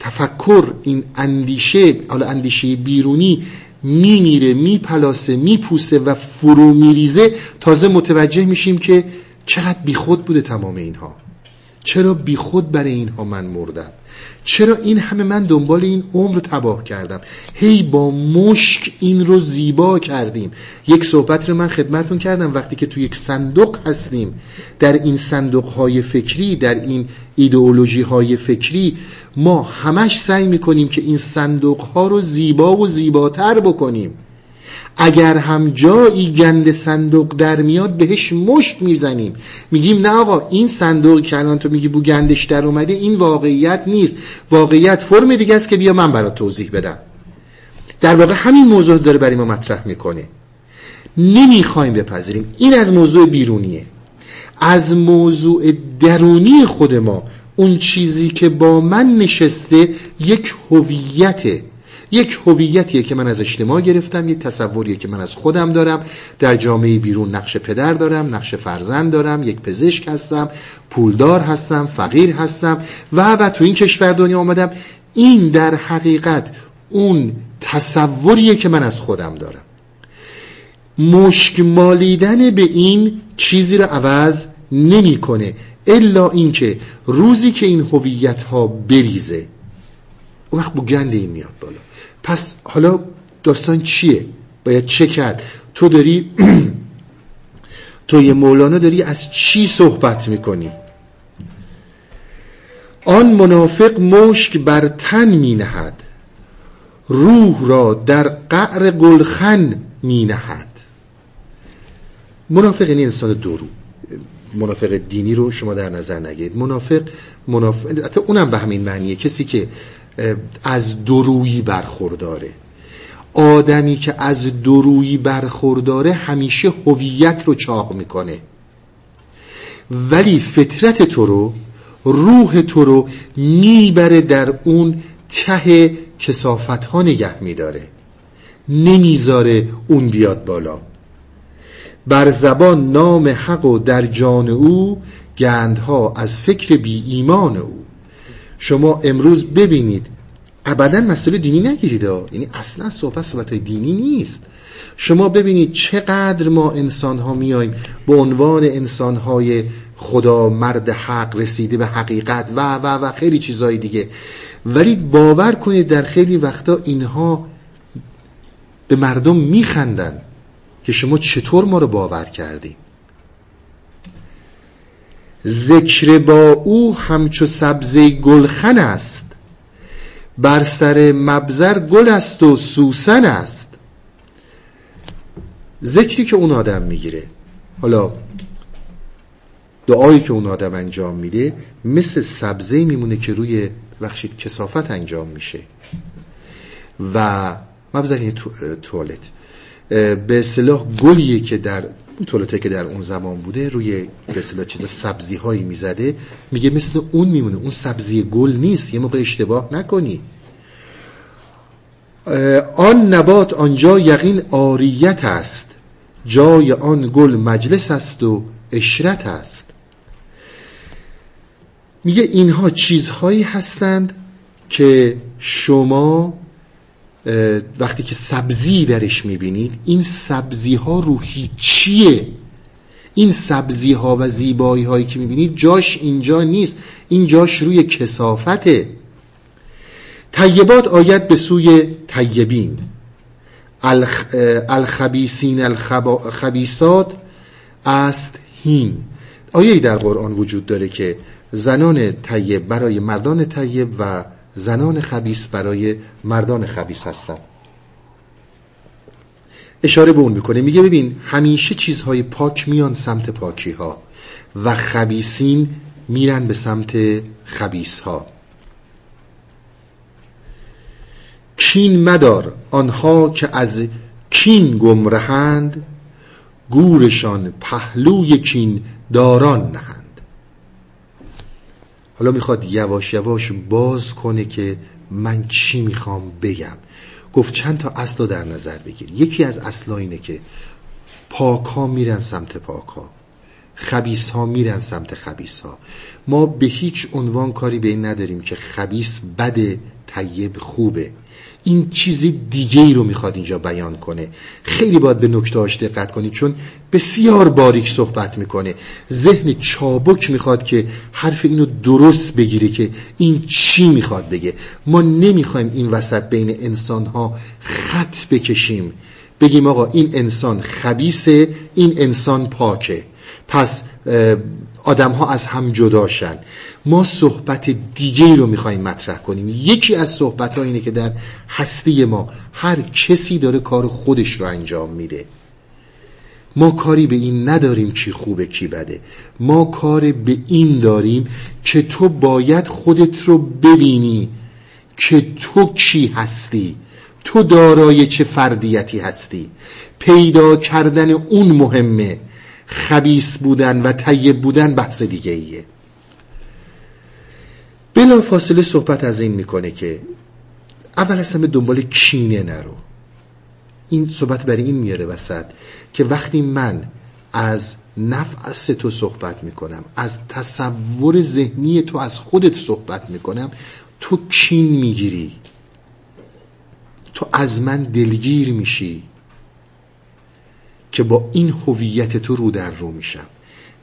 تفکر این اندیشه حالا اندیشه بیرونی میمیره میپلاسه میپوسه و فرو میریزه تازه متوجه میشیم که چقدر بیخود بوده تمام اینها. چرا بیخود برای اینها من مردم؟ چرا این همه من دنبال این عمر تباه کردم؟ هی با مشک این رو زیبا کردیم. یک صحبت رو من خدمتون کردم وقتی که تو یک صندوق هستیم. در این صندوق های فکری در این ایدئولوژی های فکری ما همش سعی می‌کنیم که این صندوق ها رو زیبا و زیباتر بکنیم. اگر هم جایی گند صندوق در میاد بهش مشت می‌زنیم. میگیم نه آقا این صندوق که الان تو میگی بو گندش در اومده این واقعیت نیست. واقعیت فرم دیگه است که بیا من برات توضیح بدم. در واقع همین موضوع داره برای ما مطرح می‌کنه. نمی‌خوایم بپذیریم. این از موضوع بیرونیه. از موضوع درونی خود ما اون چیزی که با من نشسته یک هویته یک هویتیه که من از اجتماع گرفتم یک تصوریه که من از خودم دارم. در جامعه بیرون نقش پدر دارم نقش فرزند دارم یک پزشک هستم پولدار هستم فقیر هستم. و و تو این کشور دنیا آمدم. این در حقیقت اون تصوریه که من از خودم دارم. مشک مالیدن به این چیزی رو عوض نمی‌کنه الا اینکه روزی که این هویت ها بریزه اون وقت گند این میاد بالا. پس حالا داستان چیه؟ باید چه کرد؟ تو داری تو یه مولانا داری از چی صحبت می‌کنی؟ آن منافق مشک بر تن می نهد روح را در قعر گلخن می نهد منافق یعنی انسان درو منافق دینی رو شما در نظر نگیرید. منافق منافق اونم به همین معنیه. کسی که از درویی برخورداره. آدمی که از درویی برخورداره همیشه هویت رو چاق می‌کنه. ولی فطرت تو رو روح تو رو می‌بره در اون ته کسافت ها نگه میداره. نمی‌ذاره اون بیاد بالا. بر زبان نام حق و در جان او گندها از فکر بی ایمان او. شما امروز ببینید. ابدا مسئله دینی نگیرید یعنی اصلا صحبت صحبت دینی نیست. شما ببینید چقدر ما انسان ها میایم به عنوان انسان های خدا مرد حق رسیده به حقیقت و و و خیلی چیزهای دیگه. ولی باور کنید در خیلی وقتا اینها به مردم میخندن که شما چطور ما رو باور کردید. ذکر با او همچو سبزه گلخن است. بر سر مبزر گل است و سوسن است. ذکری که اون آدم می‌گیره. حالا دعایی که اون آدم انجام میده مثل سبزه میمونه که روی بخشید کسافت انجام میشه. و مبزر یه توالت. به اصطلاح گلیه که در اون تولته که در اون زمان بوده روی به چیز سبزی هایی می‌زده میگه مثل اون میمونه. اون سبزی گل نیست یه موقع اشتباه نکنی. آن نبات آنجا یقین آریت است. جای آن گل مجلس است و اشرت است. میگه اینها چیزهایی هستند که شما وقتی که سبزی درش می‌بینید این سبزی ها روحی چیه؟ این سبزی ها و زیبایی هایی که می‌بینید جاش اینجا نیست. این جاش روی کسافته. طیبات آید به سوی طیبین. الخبیسین الخبیسات است هین. آیه در قرآن وجود داره که زنان طیب برای مردان طیب و زنان خبیس برای مردان خبیس هستن اشاره به اون می‌کنه. میگه ببین همیشه چیزهای پاک میان سمت پاکی ها و خبیسین میرن به سمت خبیس ها کین مدار آنها که از کین گمرهند گورشان پهلوی کین داران نهند. حالا می‌خواد یواش یواش باز کنه که من چی می‌خوام بگم. گفت چند تا اصل در نظر بگیر. یکی از اصلا اینه که پاک ها میرن سمت پاک ها خبیس ها میرن سمت خبیس ها ما به هیچ عنوان کاری به این نداریم که خبیس بده طیب خوبه. این چیز دیگه ای رو می‌خواد اینجا بیان کنه. خیلی باید به نکتهاش دقت کنید چون بسیار باریک صحبت می‌کنه. ذهن چابک می‌خواد که حرف اینو درست بگیره که این چی می‌خواد بگه. ما نمی‌خوایم این وسط بین انسان ها خط بکشیم. بگیم آقا این انسان خبیسه این انسان پاکه. پس آدم ها از هم جداشن ما صحبت دیگه رو می‌خوایم مطرح کنیم. یکی از صحبت ها اینه که در هستی ما هر کسی داره کار خودش رو انجام میده. ما کاری به این نداریم کی خوبه کی بده. ما کار به این داریم که تو باید خودت رو ببینی که تو کی هستی. تو دارای چه فردیتی هستی. پیدا کردن اون مهمه. خبیس بودن و طیب بودن بحث دیگه ایه. بلا فاصله صحبت از این می‌کنه که اول از همه دنبال کینه نرو. این صحبت برای این میاره وسط که وقتی من از نفع تو صحبت می‌کنم از تصور ذهنی تو از خودت صحبت می‌کنم تو کین می‌گیری. تو از من دلگیر میشی که با این هویت تو رو در رو میشم.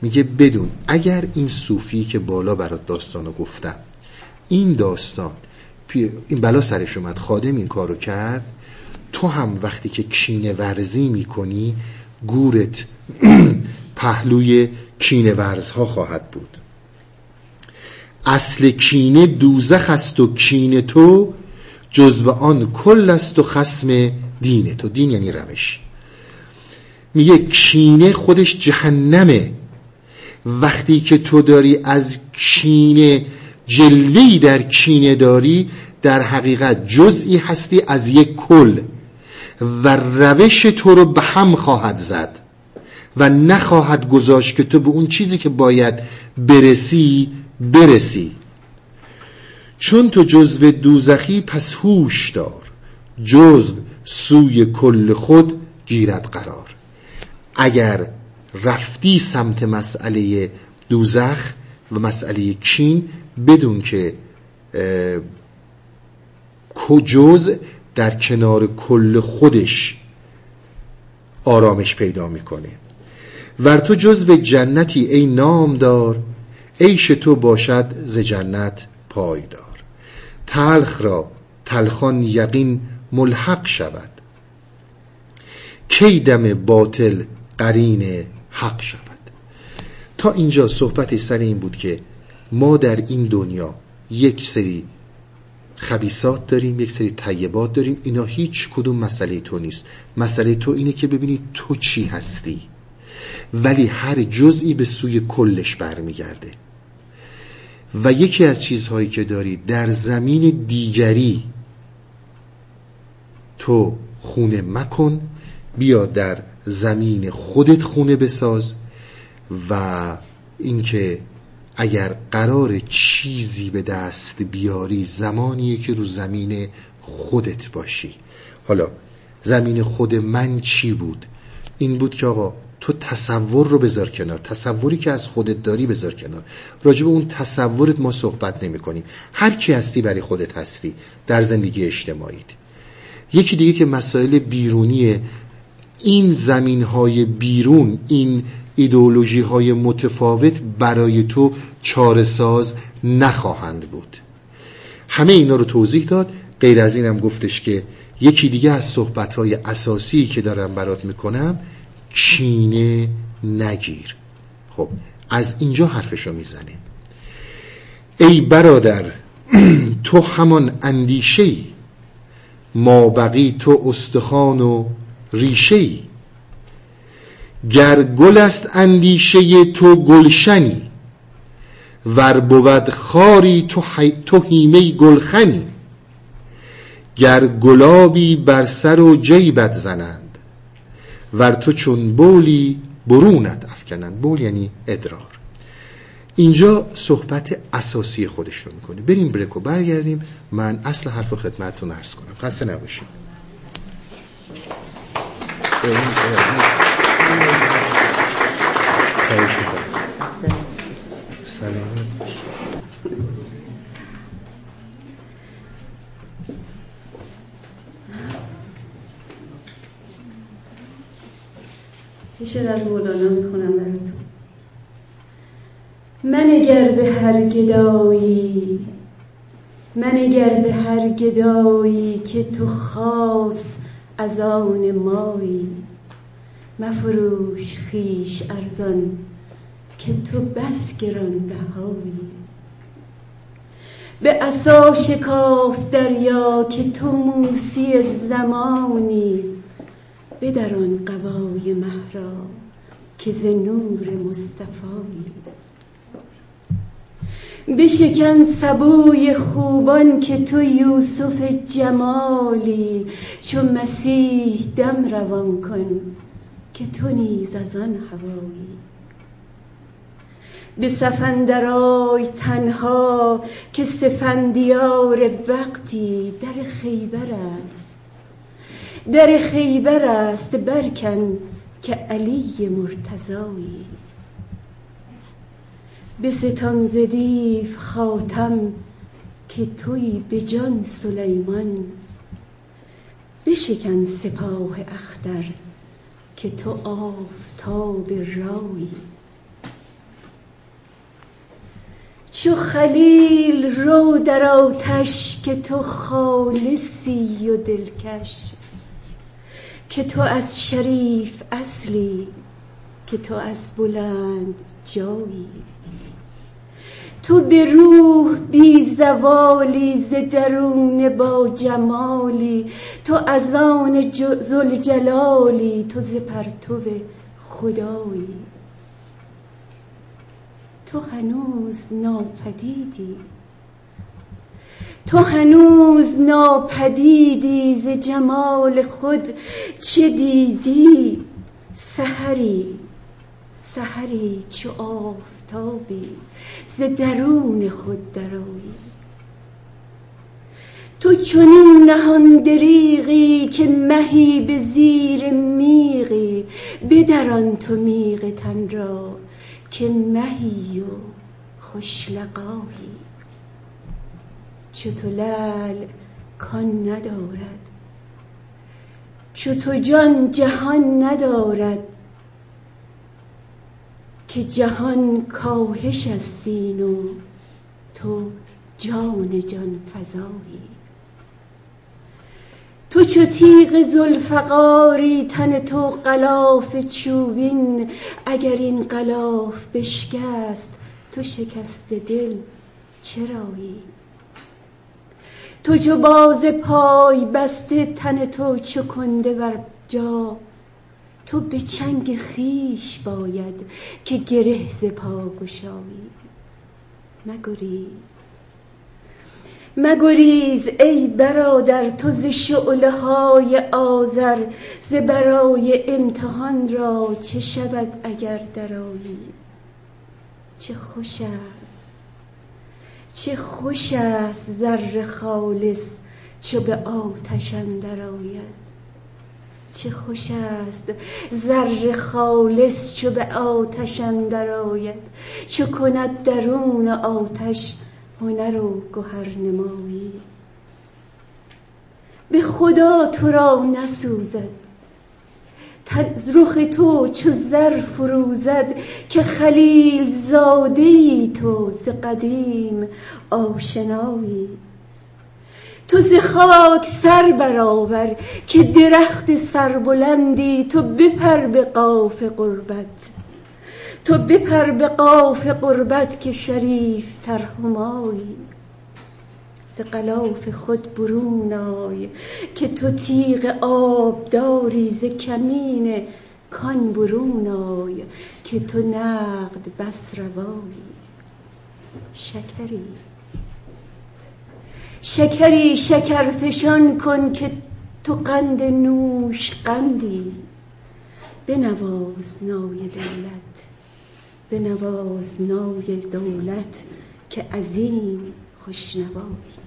میگه بدون اگر این صوفی که بالا برات داستانو گفتم این داستان. این بلا سرش اومد. خادم این کارو کرد. تو هم وقتی که کینه ورزی می‌کنی گورت پهلوی کینه ورزها خواهد بود. اصل کینه دوزخ است و کینه تو جزو آن کل است و خسم دین تو. دین یعنی روش. میگه کینه خودش جهنمه. وقتی که تو داری از کینه جلوی در کینه داری در حقیقت جزئی هستی از یک کل و روش تو رو به هم خواهد زد و نخواهد گذاشت که تو به اون چیزی که باید برسی برسی. چون تو جزو دوزخی پس هوش دار. جزو سوی کل خود گیرد قرار. اگر رفتی سمت مسئله دوزخ و مسئله کین بدون که جز در کنار کل خودش آرامش پیدا می‌کنه. ور تو جزو جنتی ای نامدار عیش تو باشد ز جنت پایدار. تلخ را تلخان یقین ملحق شود. کی دم باطل قرین حق شود. تا اینجا صحبت سر این بود که ما در این دنیا یک سری خبیسات داریم یک سری طیبات داریم. اینا هیچ کدوم مسئله تو نیست. مسئله تو اینه که ببینی تو چی هستی. ولی هر جزئی به سوی کلش برمیگرده. و یکی از چیزهایی که داری در زمین دیگری تو خونه مکن بیا در زمین خودت خونه بساز و اینکه اگر قرار چیزی به دست بیاری زمانیه که رو زمین خودت باشی. حالا زمین خود من چی بود؟ این بود که آقا تو تصور رو بذار کنار. تصوری که از خودت داری بذار کنار. راجب اون تصورت ما صحبت نمی کنیم. هر کی هستی برای خودت هستی. در زندگی اجتماعی یکی دیگه که مسائل بیرونی این زمین های بیرون این ایدئولوژی های متفاوت برای تو چارساز نخواهند بود. همه اینا رو توضیح داد. غیر از اینم گفتش که یکی دیگه از صحبت های اساسی که دارم برات می‌کنم کینه نگیر. خب از اینجا حرفشو می‌زنه. ای برادر تو همان اندیشه ما بقی تو استخوان و ریشه گر گل است اندیشه تو گلشنی ور بود خاری تو, تو هیمه گلخنی. گر گلابی بر سر و جیبت زنند ور تو چون بولی برونت افکنند. بول یعنی ادرار. اینجا صحبت اساسی خودش رو می‌کنه بریم بریکو برگردیم. من اصل حرف خدمتتون عرض کنم. خسته نباشید. شعر از مولانا می‌خونم براتون. منگر به هر گدایی منگر به هر گدایی که تو خاص از آن مایی مفروش خیش ارزان که تو بس گران بهایی. به عصا شکاف دریا که تو موسی زمانی بدران قبای مهرا که ز نور مصطفایی. بشکن سبوی خوبان که تو یوسف جمالی چو مسیح دم روان کن که تو نیز از آن هوایی به سفندرای تنها که سفندیار وقتی در خیبر است. در خیبر است برکن که علی مرتضایی. بستان ز دیو خاتم که توی به جان سلیمان. بشکن سپاه اختر که تو آفتاب رایی چو خلیل رو در آتش که تو خالصی و دلکش که تو از شریف اصلی که تو از بلند جایی. تو به روح بی زوالی ز درون با جمالی تو از آن ذوالجلالی تو ز پرتو خدایی. تو هنوز ناپدیدی. تو هنوز ناپدیدی ز جمال خود چه دیدی؟ سحری سحری چو آفتابی. ز درون خود درایی تو چنین نهان دریغی که مهی به زیر میغی بدران تو میغ تن را که مهی و خوش لقایی چو تو لعل کان ندارد چو تو جان جهان ندارد که جهان کاهش است و تو جان جان فزایی. تو چو تیغ ذوالفقاری تن تو غلاف چوبین اگر این غلاف بشکست تو شکسته دل چرایی. تو چو باز پای بسته تن تو چو کنده بر جا تو به چنگ خویش باید که گره ز پا گشایی. مگریز مگریز ای برادر تو ز شعله های آذر ز برای امتحان را چه شود اگر درآیی چه خوش است چه خوش است زر خالص چو به آتش اندر آید. چه خوش است. زر خالص چو به آتش اندر آید چو کند درون آتش هنر و گهر نمایی. به خدا تو را نسوزد. رخ تو چو زر فروزد که خلیل زاده ای تو ز قدیم آشنایی. تو ز خاک سر برآور که درخت سربلندی تو بپر به قاف غربت تو بپر به قاف غربت که شریف تر همایی ز غلاف خود برون آی که تو تیغ آبداری ز کمین کان برون آی که تو نقد بس روایی شکری شکری شکرفشان کن که تو قند نوش قندی. بنواز نای دولت بنواز نای دولت که عظیم خوشنوایی.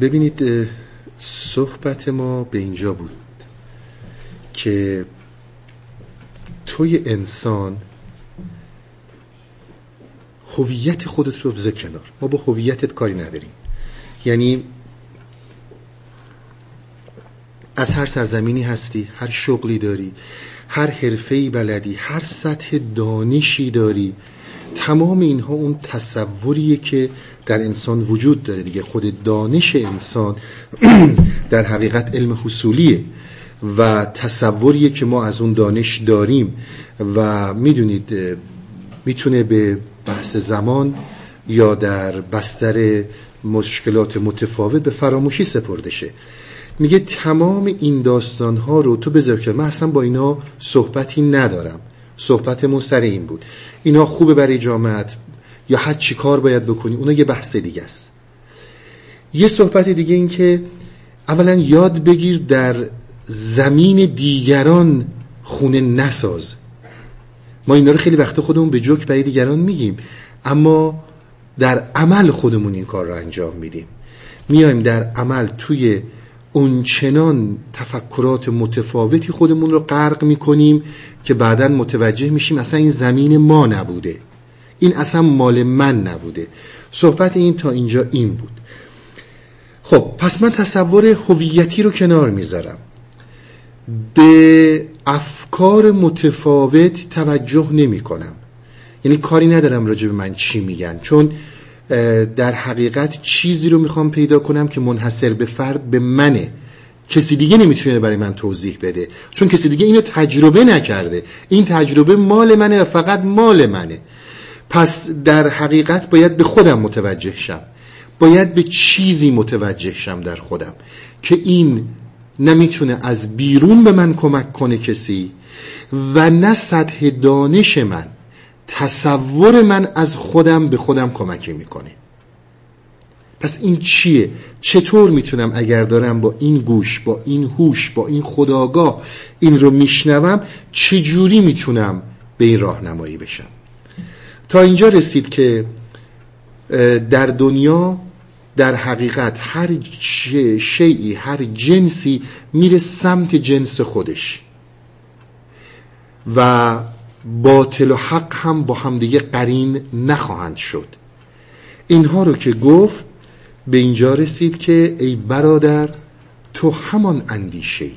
ببینید صحبت ما به اینجا بود که توی انسان هویت خودت رو بذار کنار. ما با هویتت کاری نداریم. یعنی از هر سرزمینی هستی هر شغلی داری هر حرفه‌ای بلدی هر سطح دانشی داری تمام اینها اون تصوریه که در انسان وجود داره دیگه. خود دانش انسان در حقیقت علم حصولیه و تصوریه که ما از اون دانش داریم و می‌دونید می‌تونه به بحث زمان یا در بستر مشکلات متفاوت به فراموشی سپرده شه میگه تمام این داستان ها رو تو بذار که من اصلا با اینا صحبتی ندارم. صحبتمون سر این بود. اینا خوبه برای جامعت. یا هر چی کار باید بکنی اونا یه بحث دیگه است. یه صحبت دیگه این که اولا یاد بگیر در زمین دیگران خونه نساز. ما اینا رو خیلی وقت خودمون به جوک برای دیگران میگیم اما در عمل خودمون این کار رو انجام میدیم. میایم در عمل توی اونچنان تفکرات متفاوتی خودمون رو غرق می‌کنیم که بعدا متوجه میشیم اصلا این زمین ما نبوده. این اصلا مال من نبوده. صحبت این تا اینجا این بود. خب پس من تصور هویتی رو کنار می‌ذارم. به افکار متفاوت توجه نمی کنم یعنی کاری ندارم راجع به من چی میگن. چون در حقیقت چیزی رو می‌خوام پیدا کنم که منحصر به فرد به منه. کسی دیگه نمی‌تونه برای من توضیح بده. چون کسی دیگه اینو تجربه نکرده. این تجربه مال منه و فقط مال منه. پس در حقیقت باید به خودم متوجه شم. باید به چیزی متوجه شم در خودم که این نمی‌تونه از بیرون به من کمک کنه کسی و نه سطح دانش من. تصور من از خودم به خودم کمکی می‌کنه. پس این چیه؟ چطور می‌تونم اگر دارم با این گوش با این هوش با این خداگاه این رو میشنوم چجوری می‌تونم به این راهنمایی بشم؟ تا اینجا رسید که در دنیا در حقیقت هر شیعی هر جنسی میره سمت جنس خودش. و باطل و حق هم با همدیگه قرین نخواهند شد. اینها رو که گفت به اینجا رسید که ای برادر تو همان اندیشه ای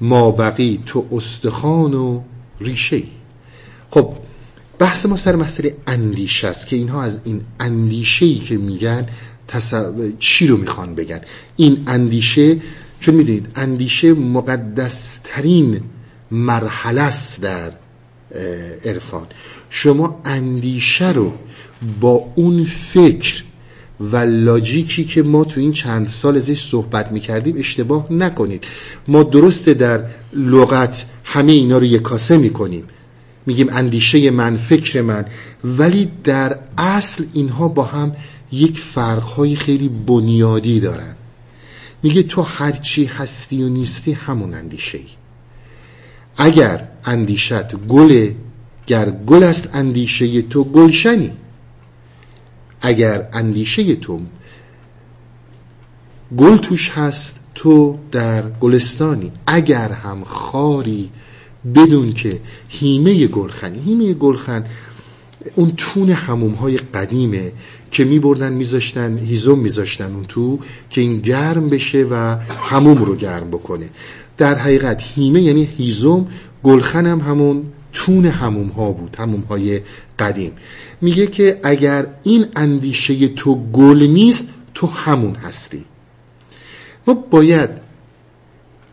ما بقی تو استخوان و ریشه ای خب بحث ما سر مسئله اندیشه است که اینها از این اندیشه ای که میگن چی رو می‌خوان بگن؟ این اندیشه چون می‌دونید اندیشه مقدسترین مرحله است در عرفان. شما اندیشه رو با اون فکر و لاجیکی که ما تو این چند سال ازش صحبت می‌کردیم اشتباه نکنید. ما درسته در لغت همه اینا رو یکاسه می‌کنیم. میگیم اندیشه من فکر من. ولی در اصل اینها با هم یک فرقهای خیلی بنیادی دارن. میگه تو هرچی هستی و نیستی همون اندیشه ای اگر اندیشت گل گر گل است اندیشه تو گلشنی. اگر اندیشه تو گل توش هست تو در گلستانی. اگر هم خاری بدون که هیمه گلخنی هیمه گلخن اون تون هموم های قدیمه که می بردن میذاشتن هیزم میذاشتن اون تو که این گرم بشه و هموم رو گرم بکنه. در حقیقت هیمه یعنی هیزم گلخن هم همون تون هموم ها بود هموم های قدیم. میگه که اگر این اندیشه تو گل نیست تو همون هستی. ما باید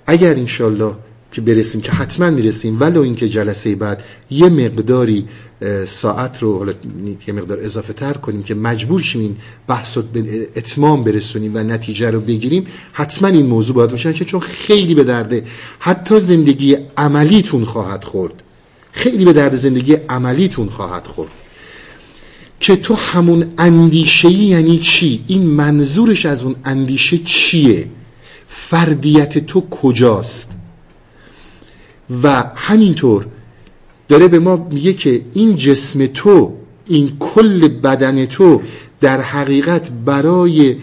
اگر انشالله که برسیم که حتما می‌رسیم. ولو اینکه جلسه بعد یه مقداری ساعت رو یه مقدار اضافه تر کنیم که مجبور شیم این بحث رو به اتمام برسونیم و نتیجه رو بگیریم حتما این موضوع باید روشن که چون خیلی به درده حتی زندگی عملیتون خواهد خورد. خیلی به درد زندگی عملیتون خواهد خورد. که تو همون اندیشه یعنی چی؟ این منظورش از اون اندیشه چیه؟ فردیت تو کجاست؟ و همینطور داره به ما میگه که این جسم تو این کل بدن تو در حقیقت برای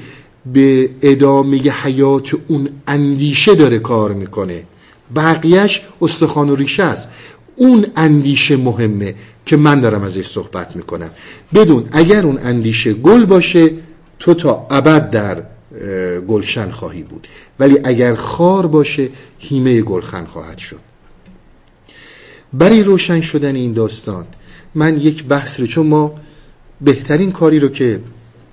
به ادامه حیات اون اندیشه داره کار می‌کنه. بقیهش استخوان و ریشه است. اون اندیشه مهمه که من دارم ازش صحبت می‌کنم. بدون اگر اون اندیشه گل باشه تو تا ابد در گلشن خواهی بود. ولی اگر خار باشه هیمه گلخن خواهد شد. برای روشن شدن این داستان من یک بحث رو چون ما بهترین کاری رو که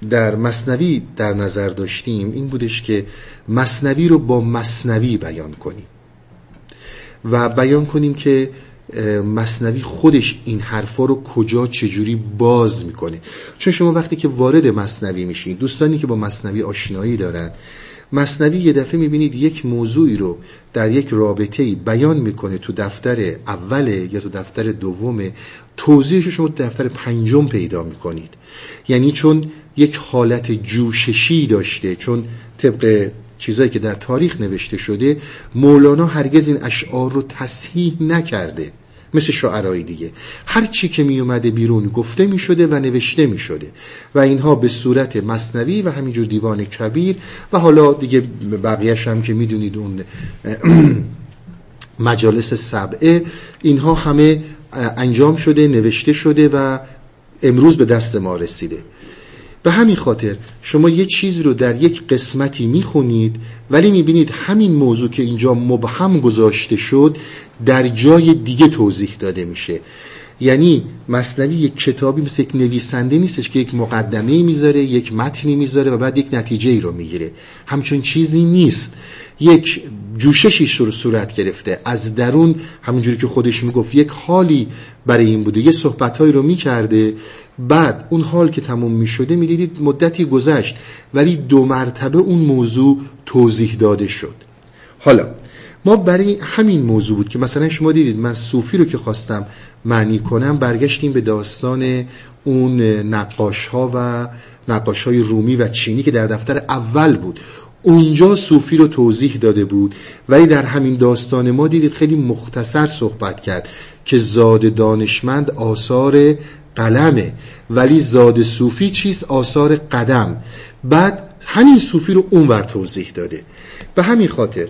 در مصنوی در نظر داشتیم این بودش که مصنوی رو با مصنوی بیان کنیم و بیان کنیم که مصنوی خودش این حرفا رو کجا چجوری باز می‌کنه. چون شما وقتی که وارد مصنوی میشین دوستانی که با مصنوی آشنایی دارن مصنوی یه دفعه می‌بینید یک موضوعی رو در یک رابطه بیان می‌کنه تو دفتر اوله یا تو دفتر دومه توضیحش شما تو دفتر پنجم پیدا می‌کنید. یعنی چون یک حالت جوششی داشته چون طبق چیزایی که در تاریخ نوشته شده مولانا هرگز این اشعار رو تصحیح نکرده. مثل شاعرای دیگه. هر چی که می اومده بیرون گفته می شده و نوشته می شده و اینها به صورت مصنوی و همینجور دیوان کبیر و حالا دیگه بقیهش هم که می‌دونید اون مجالس سبعه اینها همه انجام شده نوشته شده و امروز به دست ما رسیده. به همین خاطر شما یه چیز رو در یک قسمتی می‌خونید ولی می‌بینید همین موضوع که اینجا مبهم گذاشته شد در جای دیگه توضیح داده میشه. یعنی مصنوی یک کتابی مثل یک نویسنده نیستش که یک مقدمه می‌ذاره یک متنی می‌ذاره و بعد یک نتیجه ای رو می‌گیره. همچون چیزی نیست. یک جوششی صورت گرفته. از درون همونجوری که خودش می‌گفت یک حالی برای این بوده. یه صحبتهایی رو می‌کرده. بعد اون حال که تموم می‌شده می‌دیدید مدتی گذشت ولی دو مرتبه اون موضوع توضیح داده شد. حالا ما برای همین موضوع بود که مثلا شما دیدید من صوفی رو که خواستم معنی کنم برگشتیم به داستان اون نقاش ها و نقاش های رومی و چینی که در دفتر اول بود. اونجا صوفی رو توضیح داده بود. ولی در همین داستان ما دیدید خیلی مختصر صحبت کرد که زاد دانشمند آثار قلمه. ولی زاد صوفی چیست؟ آثار قدم. بعد همین صوفی رو اونور توضیح داده. به همین خاطر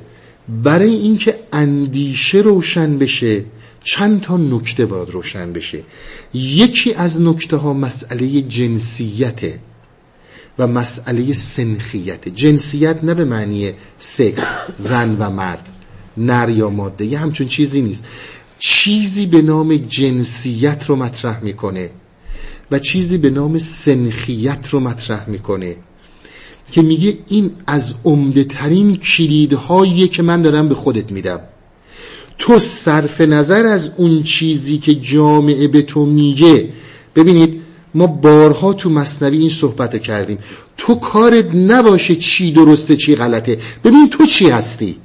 برای اینکه اندیشه روشن بشه چند تا نکته باید روشن بشه. یکی از نکته ها مسئله جنسیته. و مسئله سنخیت. جنسیت نه به معنی سکس زن و مرد نر یا ماده یه همچون چیزی نیست. چیزی به نام جنسیت رو مطرح می‌کنه و چیزی به نام سنخیت رو مطرح می‌کنه که میگه این از عمده ترین کلیدهایی که من دارم به خودت میدم. تو صرف نظر از اون چیزی که جامعه به تو میگه ببینید ما بارها تو مصنوی این صحبت کردیم. تو کارت نباشه چی درسته چی غلطه. ببین تو چی هستی؟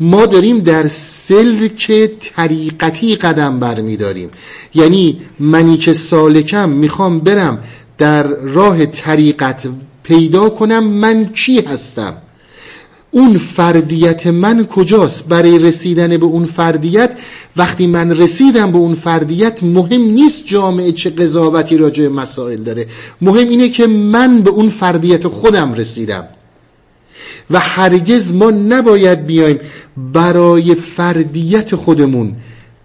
ما داریم در سلک طریقتی قدم برمیداریم. یعنی منی که سالکم می‌خوام برم در راه طریقت پیدا کنم من کی هستم؟ اون فردیت من کجاست؟ برای رسیدن به اون فردیت وقتی من رسیدم به اون فردیت مهم نیست جامعه چه قضاوتی راجع مسائل داره. مهم اینه که من به اون فردیت خودم رسیدم. و هرگز ما نباید بیایم برای فردیت خودمون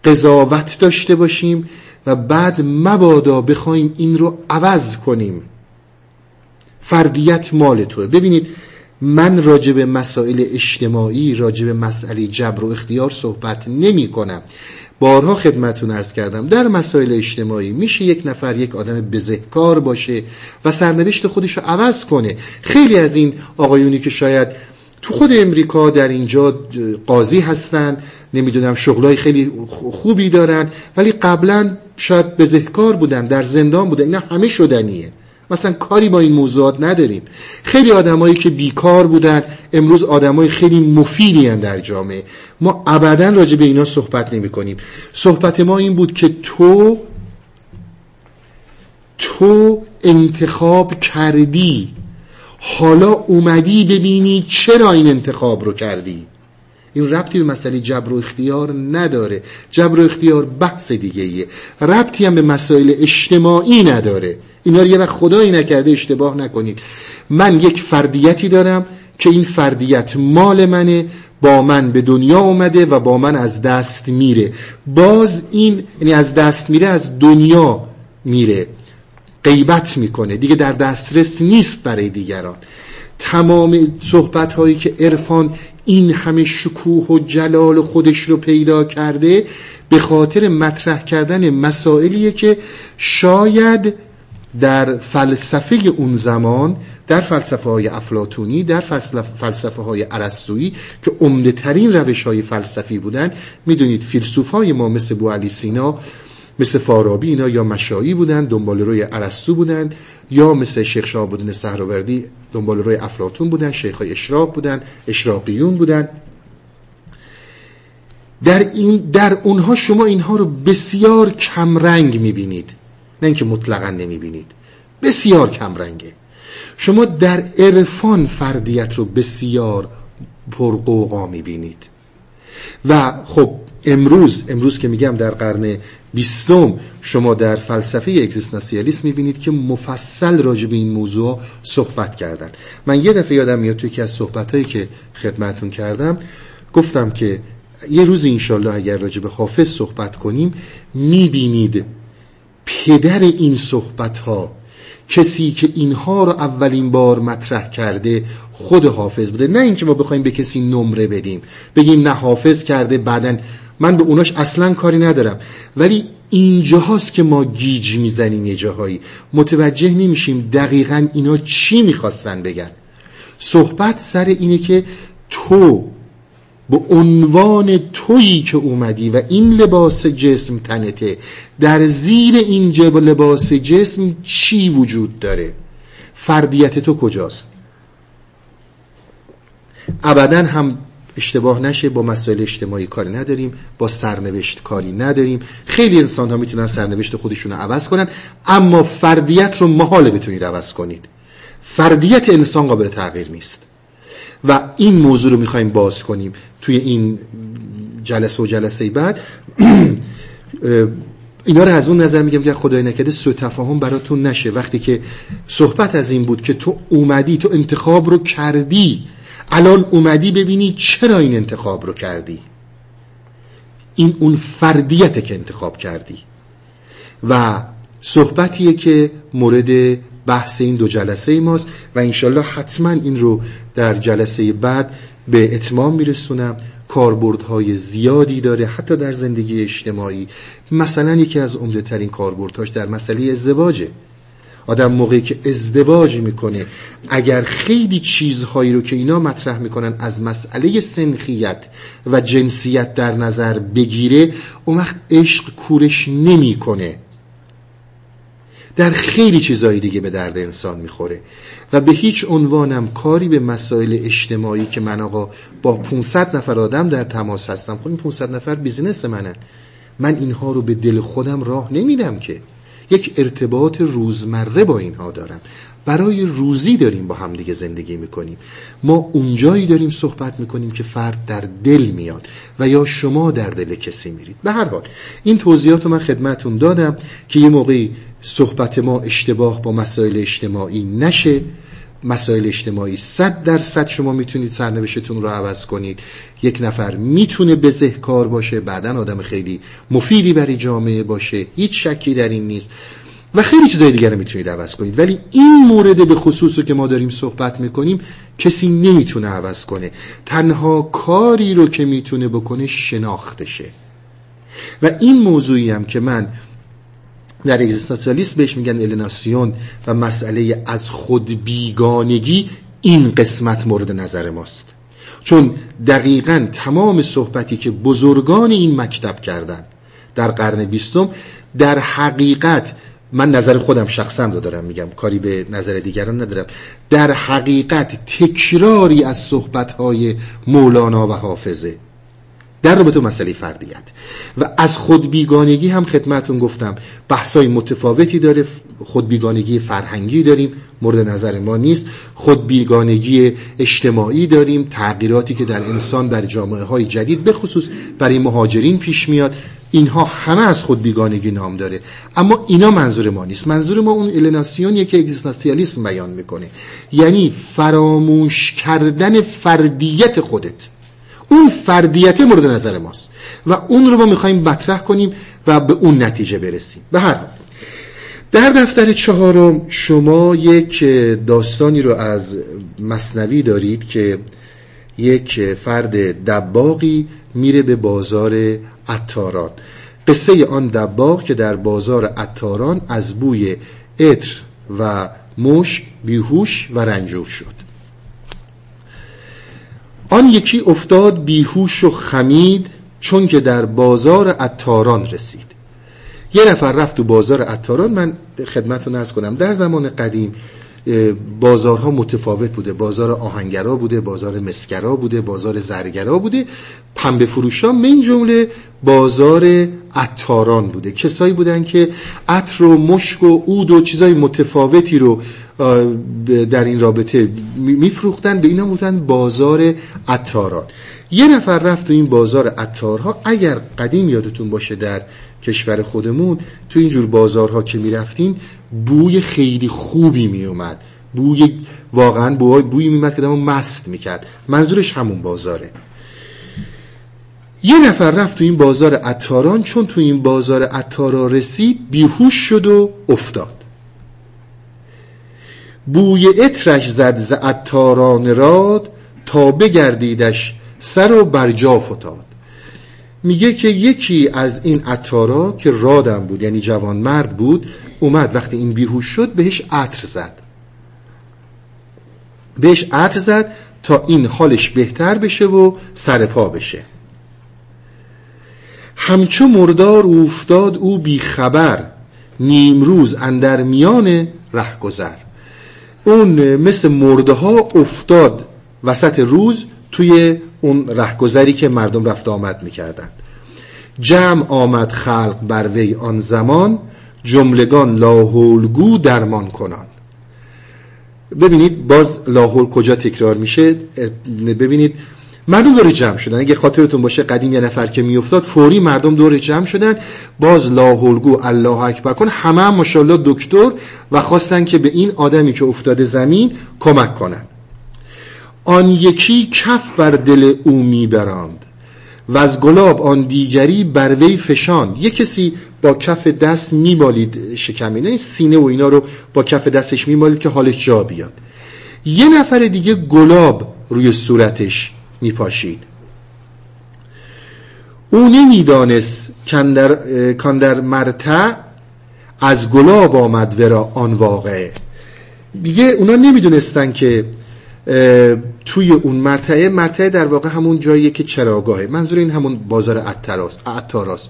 قضاوت داشته باشیم و بعد مبادا بخوایم این رو عوض کنیم. فردیت مال توه. ببینید من راجع به مسائل اجتماعی راجع به مسئله جبر و اختیار صحبت نمی کنم. بارها خدمتون ارز کردم. در مسائل اجتماعی میشه یک نفر یک آدم بزهکار باشه و سرنوشت خودش رو عوض کنه. خیلی از این آقایونی که شاید تو خود امریکا در اینجا قاضی هستن نمی‌دونم شغلای خیلی خوبی دارن ولی قبلا شاید بزهکار بودن در زندان بودن اینا همه شدنیه. مثلا کاری با این موضوعات نداریم. خیلی آدمایی که بیکار بودن امروز آدمای خیلی مفیدی در جامعه. ما ابدا راجع به اینا صحبت نمی کنیم صحبت ما این بود که تو تو انتخاب کردی. حالا اومدی ببینی چرا این انتخاب رو کردی؟ این ربطی به مسئله جبر و اختیار نداره. جبر و اختیار بحث دیگه ایه ربطی هم به مسائل اجتماعی نداره. اینا رو یه وقت خدایی نکرده اشتباه نکنید. من یک فردیتی دارم که این فردیت مال منه با من به دنیا اومده و با من از دست میره. باز این یعنی از دست میره از دنیا میره. غیبت می‌کنه. دیگه در دسترس نیست برای دیگران. تمام صحبت هایی که عرفان این همه شکوه و جلال خودش رو پیدا کرده به خاطر مطرح کردن مسائلیه که شاید در فلسفه اون زمان در فلسفه های افلاتونی در فلسفه های عرستویی که عمده ترین روش های فلسفی بودن. می‌دونید فیلسوف های ما مثل بو علی سینا مثل فارابی اینا یا مشایی بودن دنبال روی عرستو بودن یا مثل شیخ شاهبودین سهروردی دنبال روی افلاتون بودن شیخ های اشراق بودن اشراقیون بودن در, این در اونها شما اینها رو بسیار کمرنگ می‌بینید. نه اینکه مطلقا نمی‌بینید. بسیار کمرنگه. شما در عرفان فردیت رو بسیار پرقوقا می‌بینید. و خب امروز امروز که میگم در قرن بیستم شما در فلسفه اگزیستانسیالیسم می‌بینید که مفصل راجع به این موضوع صحبت کردن. من یه دفعه یادم میاد توی که از صحبتهایی که خدمتون کردم گفتم که یه روز انشالله اگر راجع به حافظ صحبت کنیم می‌بینید پدر این صحبت ها کسی که اینها رو اولین بار مطرح کرده خود حافظ بوده. نه اینکه ما بخوایم به کسی نمره بدیم بگیم نه حافظ کرده بعدا من به اوناش اصلا کاری ندارم. ولی اینجاهاست که ما گیج می‌زنیم یه جاهایی. متوجه نمیشیم دقیقا اینا چی می‌خواستن بگن. صحبت سر اینه که تو به عنوان تویی که اومدی و این لباس جسم تنته در زیر این جب لباس جسم چی وجود داره؟ فردیت تو کجاست؟ ابدا هم اشتباه نشه با مسائل اجتماعی کاری نداریم با سرنوشت کاری نداریم. خیلی انسان ها می‌تونن سرنوشت خودشون رو عوض کنن اما فردیت رو محاله بتونید عوض کنید. فردیت انسان قابل تغییر نیست. و این موضوع رو می‌خوایم باز کنیم. توی این جلسه و جلسه بعد اینا رو از اون نظر میگم که خدای نکرده سو تفاهم براتون نشه. وقتی که صحبت از این بود که تو اومدی تو انتخاب رو کردی الان اومدی ببینی چرا این انتخاب رو کردی؟ این اون فردیته که انتخاب کردی. و صحبتیه که مورد بحث این دو جلسه ماست و انشالله حتما این رو در جلسه بعد به اتمام میرسونم. کاربردهای زیادی داره حتی در زندگی اجتماعی. مثلا یکی از عمده ترین کاربردهاش در مسئله ازدواجه. آدم موقعی که ازدواج می‌کنه اگر خیلی چیزهایی رو که اینا مطرح می‌کنن از مسئله سنخیت و جنسیت در نظر بگیره اون وقت عشق کورش نمی‌کنه. در خیلی چیزایی دیگه به درد انسان می‌خوره. و به هیچ عنوانم کاری به مسائل اجتماعی که من آقا با 500 نفر آدم در تماس هستم. خب این 500 نفر بیزینس منن. من اینها رو به دل خودم راه نمیدم که. یک ارتباط روزمره با اینها دارم. برای روزی داریم با هم دیگه زندگی می‌کنیم. ما اونجایی داریم صحبت می‌کنیم که فرد در دل میاد و یا شما در دل کسی میرید. به هر حال این توضیحات رو من خدمتون دادم که یه موقعی صحبت ما اشتباه با مسائل اجتماعی نشه. مسائل اجتماعی صد درصد شما می‌تونید سرنوشتون رو عوض کنید. یک نفر می‌تونه بزهکار باشه بعدا آدم خیلی مفیدی برای جامعه باشه. هیچ شکی در این نیست. و خیلی چیزای دیگر رو می‌تونید عوض کنید. ولی این مورد به خصوص که ما داریم صحبت می‌کنیم کسی نمی‌تونه عوض کنه. تنها کاری رو که می‌تونه بکنه شناختشه. و این موضوعی هم که من در اگزیستانسیالیسم بهش میگن الناسیون و مسئله از خود بیگانگی این قسمت مورد نظر ماست. چون دقیقا تمام صحبتی که بزرگان این مکتب کردن در قرن بیستم در حقیقت من نظر خودم شخصا رو دارم میگم کاری به نظر دیگران ندارم. در حقیقت تکراری از صحبتهای مولانا و حافظه. در رابطه مسئله فردیت. و از خود بیگانگی هم خدمتون گفتم. بحثای متفاوتی داره. خود بیگانگی فرهنگی داریم. مورد نظر ما نیست. خود بیگانگی اجتماعی داریم. تغییراتی که در انسان در جامعه های جدید به خصوص برای مهاجرین پیش میاد. اینها همه از خود بیگانگی نام داره. اما اینا منظور ما نیست. منظور ما اون الناسیونیه که اگزیستانسیالیسم بیان می‌کنه. یعنی فراموش کردن فردیت خودت. اون فردیت مورد نظر ماست. و اون رو ما می‌خوایم مطرح کنیم و به اون نتیجه برسیم. به هر در دفتر چهارم شما یک داستانی رو از مصنوی دارید که یک فرد دباقی میره به بازار عطاران. قصه آن دباغ که در بازار عطاران از بوی عطر و مشک بیهوش و رنجور شد. آن یکی افتاد بیهوش و خمید چون که در بازار عطاران رسید. یه نفر رفت تو بازار عطاران من خدمتتون ارز کنم. در زمان قدیم بازارها متفاوت بوده. بازار آهنگرا بوده بازار مسکرا بوده بازار زرگرا بوده. پنبه فروشا من جمله بازار عطاران بوده. کسایی بودن که عطر و مشک و عود و چیزای متفاوتی رو در این رابطه میفروختن به اینا بودن بازار عطاران. یه نفر رفت تو این بازار عطارها. اگر قدیم یادتون باشه در کشور خودمون تو اینجور بازارها که می‌رفتین بوی خیلی خوبی میومد بوی واقعا بوی بوی میومد که دمو مست می‌کرد. منظورش همون بازاره. یه نفر رفت تو این بازار عطاران. چون تو این بازار عطارا رسید بیهوش شد و افتاد. بوی اطرش زد ز عطاران راد تا بگردیدش سر و برجا فتاد میگه که یکی از این عطارا که رادم بود یعنی جوان مرد بود اومد. وقتی این بیهوش شد بهش عطر زد. بهش عطر زد تا این حالش بهتر بشه و سر پا بشه. همچو مردار افتاد او بی خبر. نیمروز اندر میان رهگذر. اون مثل مرده ها افتاد وسط روز توی اون رهگذری که مردم رفت آمد می‌کردند. جمع آمد خلق بر وی آن زمان جملگان لاحولگو درمان کنان. ببینید باز لاحول کجا تکرار میشه؟ ببینید مردم دور جمع شدن. اگه خاطرتون باشه قدیم یه نفر که میافتاد فوری مردم دور جمع شدن. باز لاحولگو الله اکبر کن. همه هم دکتر و خواستن که به این آدمی که افتاده زمین کمک کنن. آن یکی کف بر دل او میبراند و از گلاب آن دیگری بر وی فشاند. یه کسی با کف دست میمالید شکم. این سینه و اینا رو با کف دستش میمالید که حالش جا بیاد. یه نفر دیگه گلاب روی صورتش میپاشید. او نمی‌دانست کان در مرتع از گلاب آمد ورا آن واقعه. دیگه اونا نمی‌دونستن که توی اون مرتعه مرتعه در واقع همون جاییه که چراگاهه. منظور این همون بازار عطاراست.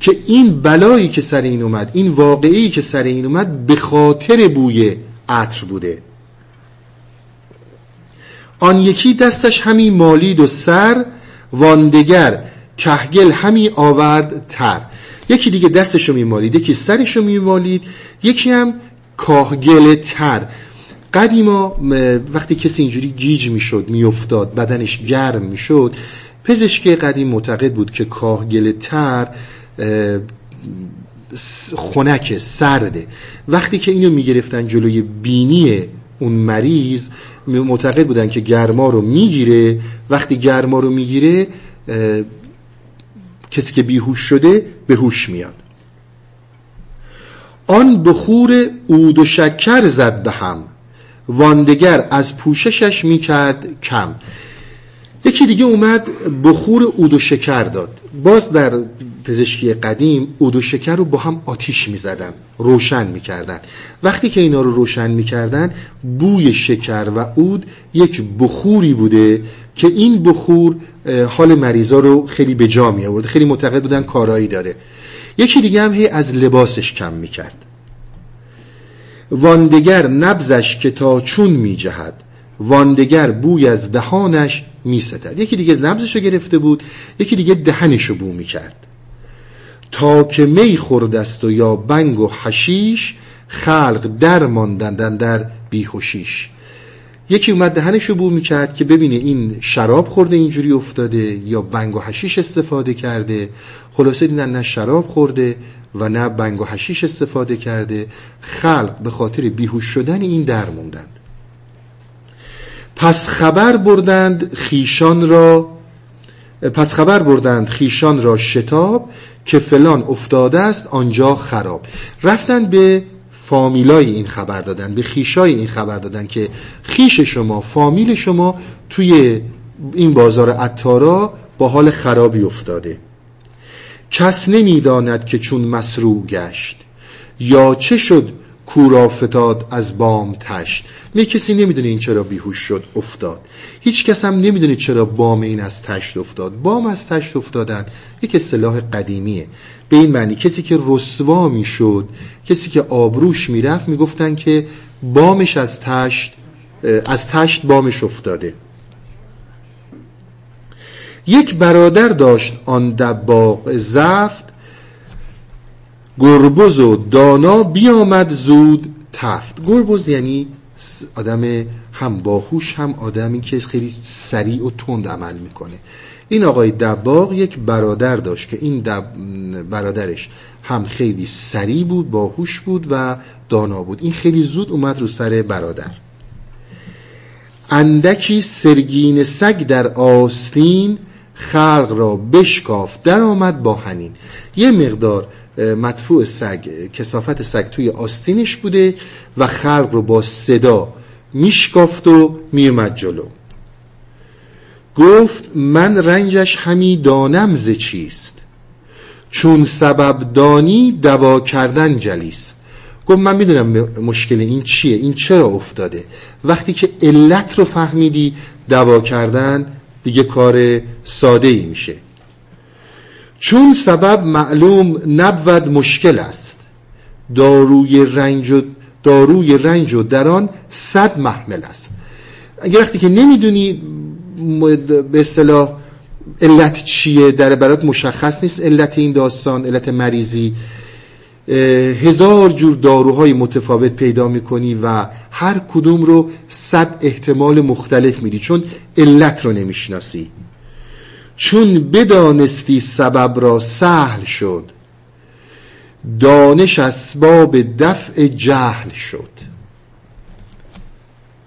که این بلایی که سر این اومد این واقعی که سر این اومد به خاطر بوی عطر بوده. آن یکی دستش همی مالید و سر واندگر کهگل همی آورد تر. یکی دیگه دستشو میمالید یکی سرشو میمالید یکی هم کاهگل تر. قدیما وقتی کسی اینجوری گیج می‌شد میافتاد بدنش گرم می‌شد پزشک قدیم معتقد بود که کاهگل تر خنک سرده. وقتی که اینو می‌گرفتن جلوی بینی اون مریض معتقد بودن که گرما رو می‌گیره. وقتی گرما رو می‌گیره کسی که بیهوش شده به هوش میاد. آن بخور عود و شکر زد به هم. واندگر از پوششش می‌کرد کم. یکی دیگه اومد بخور عود و شکر داد. باز در پزشکی قدیم عود و شکر رو با هم آتیش می‌زدن روشن می‌کردن. وقتی که اینا رو روشن می‌کردن بوی شکر و عود یک بخوری بوده که این بخور حال مریضا رو خیلی به جا می آورد خیلی معتقد بودن کارایی داره. یکی دیگه هم هی از لباسش کم می‌کرد. واندگر نبزش که تا چون می جهد واندگر بوی از دهانش میستد. یکی دیگه نبزشو گرفته بود یکی دیگه دهنشو بو می‌کرد. تا که می خوردست و یا بنگ و حشیش خلق در ماندندن در بیهوشیش. یکی اومد دهنشو بو می‌کرد که ببینه این شراب خورده اینجوری افتاده یا بنگ و حشیش استفاده کرده. خلاصه دیدن نه شراب خورده و نه بنگ و حشیش استفاده کرده. خلق به خاطر بیهوش شدن این در موندند. پس خبر بردند خیشان را پس خبر بردند خیشان را شتاب که فلان افتاده است آنجا خراب. رفتن به فامیلای این خبر دادن به خیشای این خبر دادن که خیش شما فامیل شما توی این بازار عطارا با حال خرابی افتاده. کس نمی‌داند که چون مسروع گشت. یا چه شد کورا فتاد از بام تشت. می کسی نمی‌دونه این چرا بیهوش شد افتاد. هیچ کس هم نمی‌دونه چرا بام این از تشت افتاد. بام از تشت افتادن یک اصطلاح قدیمیه. به این معنی کسی که رسوا می‌شد کسی که آبروش می‌رفت می‌گفتن که بامش از تشت از تشت بامش افتاده. یک برادر داشت آن دباغ زفت گربز و دانا بیامد زود تفت گربز یعنی آدم هم باهوش هم آدمی که خیلی سریع و تند عمل می‌کنه. این آقای دباغ یک برادر داشت که این دب... برادرش هم خیلی سریع بود باهوش بود و دانا بود. این خیلی زود اومد رو سر برادر. اندکی سرگین سگ در آستین خلق را بشکاف در آمد با هنین یه مقدار مدفوع سگ کسافت سگ توی آستینش بوده و خلق رو با صدا میشکافت و میومد جلو. گفت من رنجش همی دانم ز چیست؟ چون سبب دانی دوا کردن جلیست. گفت من می‌دونم مشکل این چیه این چرا افتاده؟ وقتی که علت رو فهمیدی دوا کردن دیگه کار ساده ای میشه. چون سبب معلوم نبود مشکل است. داروی رنج و داروی رنج و دران صد محمل است. اگر وقتی که نمی‌دونی به اصطلاح علت چیه در برات مشخص نیست. علت این داستان علت مریضی هزار جور داروهای متفاوت پیدا می‌کنی و هر کدوم رو صد احتمال مختلف میدی. چون علت رو نمی‌شناسی. چون بدانستی سبب را سهل شد دانش اسباب دفع جهل شد.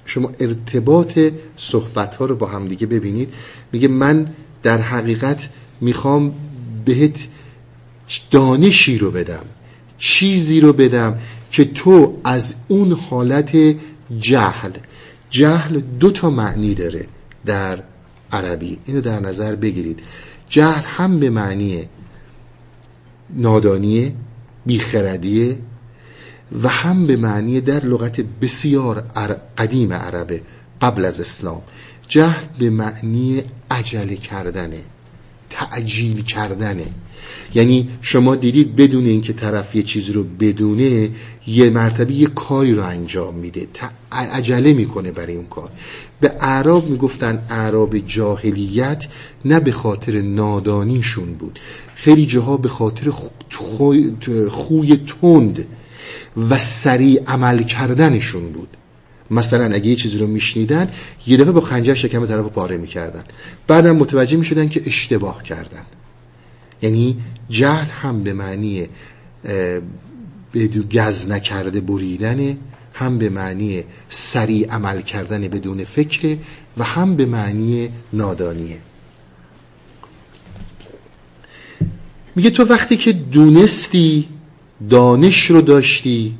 شما ارتباط صحبت ها رو با هم دیگه ببینید. میگه من در حقیقت می‌خوام بهت دانشی رو بدم چیزی رو بدم که تو از اون حالت جهل جهل دو تا معنی داره در عربی. اینو در نظر بگیرید. جهل هم به معنی نادانیه بیخردیه و هم به معنی در لغت بسیار قدیم عربه قبل از اسلام. جهل به معنی عجله کردنه. تعجیل کردنه. یعنی شما دیدید بدون اینکه طرف یه چیز رو بدونه یه مرتبه یه کاری رو انجام میده. عجله می‌کنه برای اون کار. به اعراب می‌گفتن اعراب جاهلیت نه به خاطر نادانیشون بود. خیلی جاها به خاطر خوی تند و سریع عمل کردنشون بود. مثلا اگه یه چیزی رو میشنیدن یه دفعه با خنجر شکم طرف رو پاره می‌کردن. بعدم متوجه می‌شدن که اشتباه کردن. یعنی جهل هم به معنی بدون گز نکرده بریدن هم به معنی سریع عمل کردن بدون فکر و هم به معنی نادانیه میگه تو وقتی که دونستی دانش رو داشتی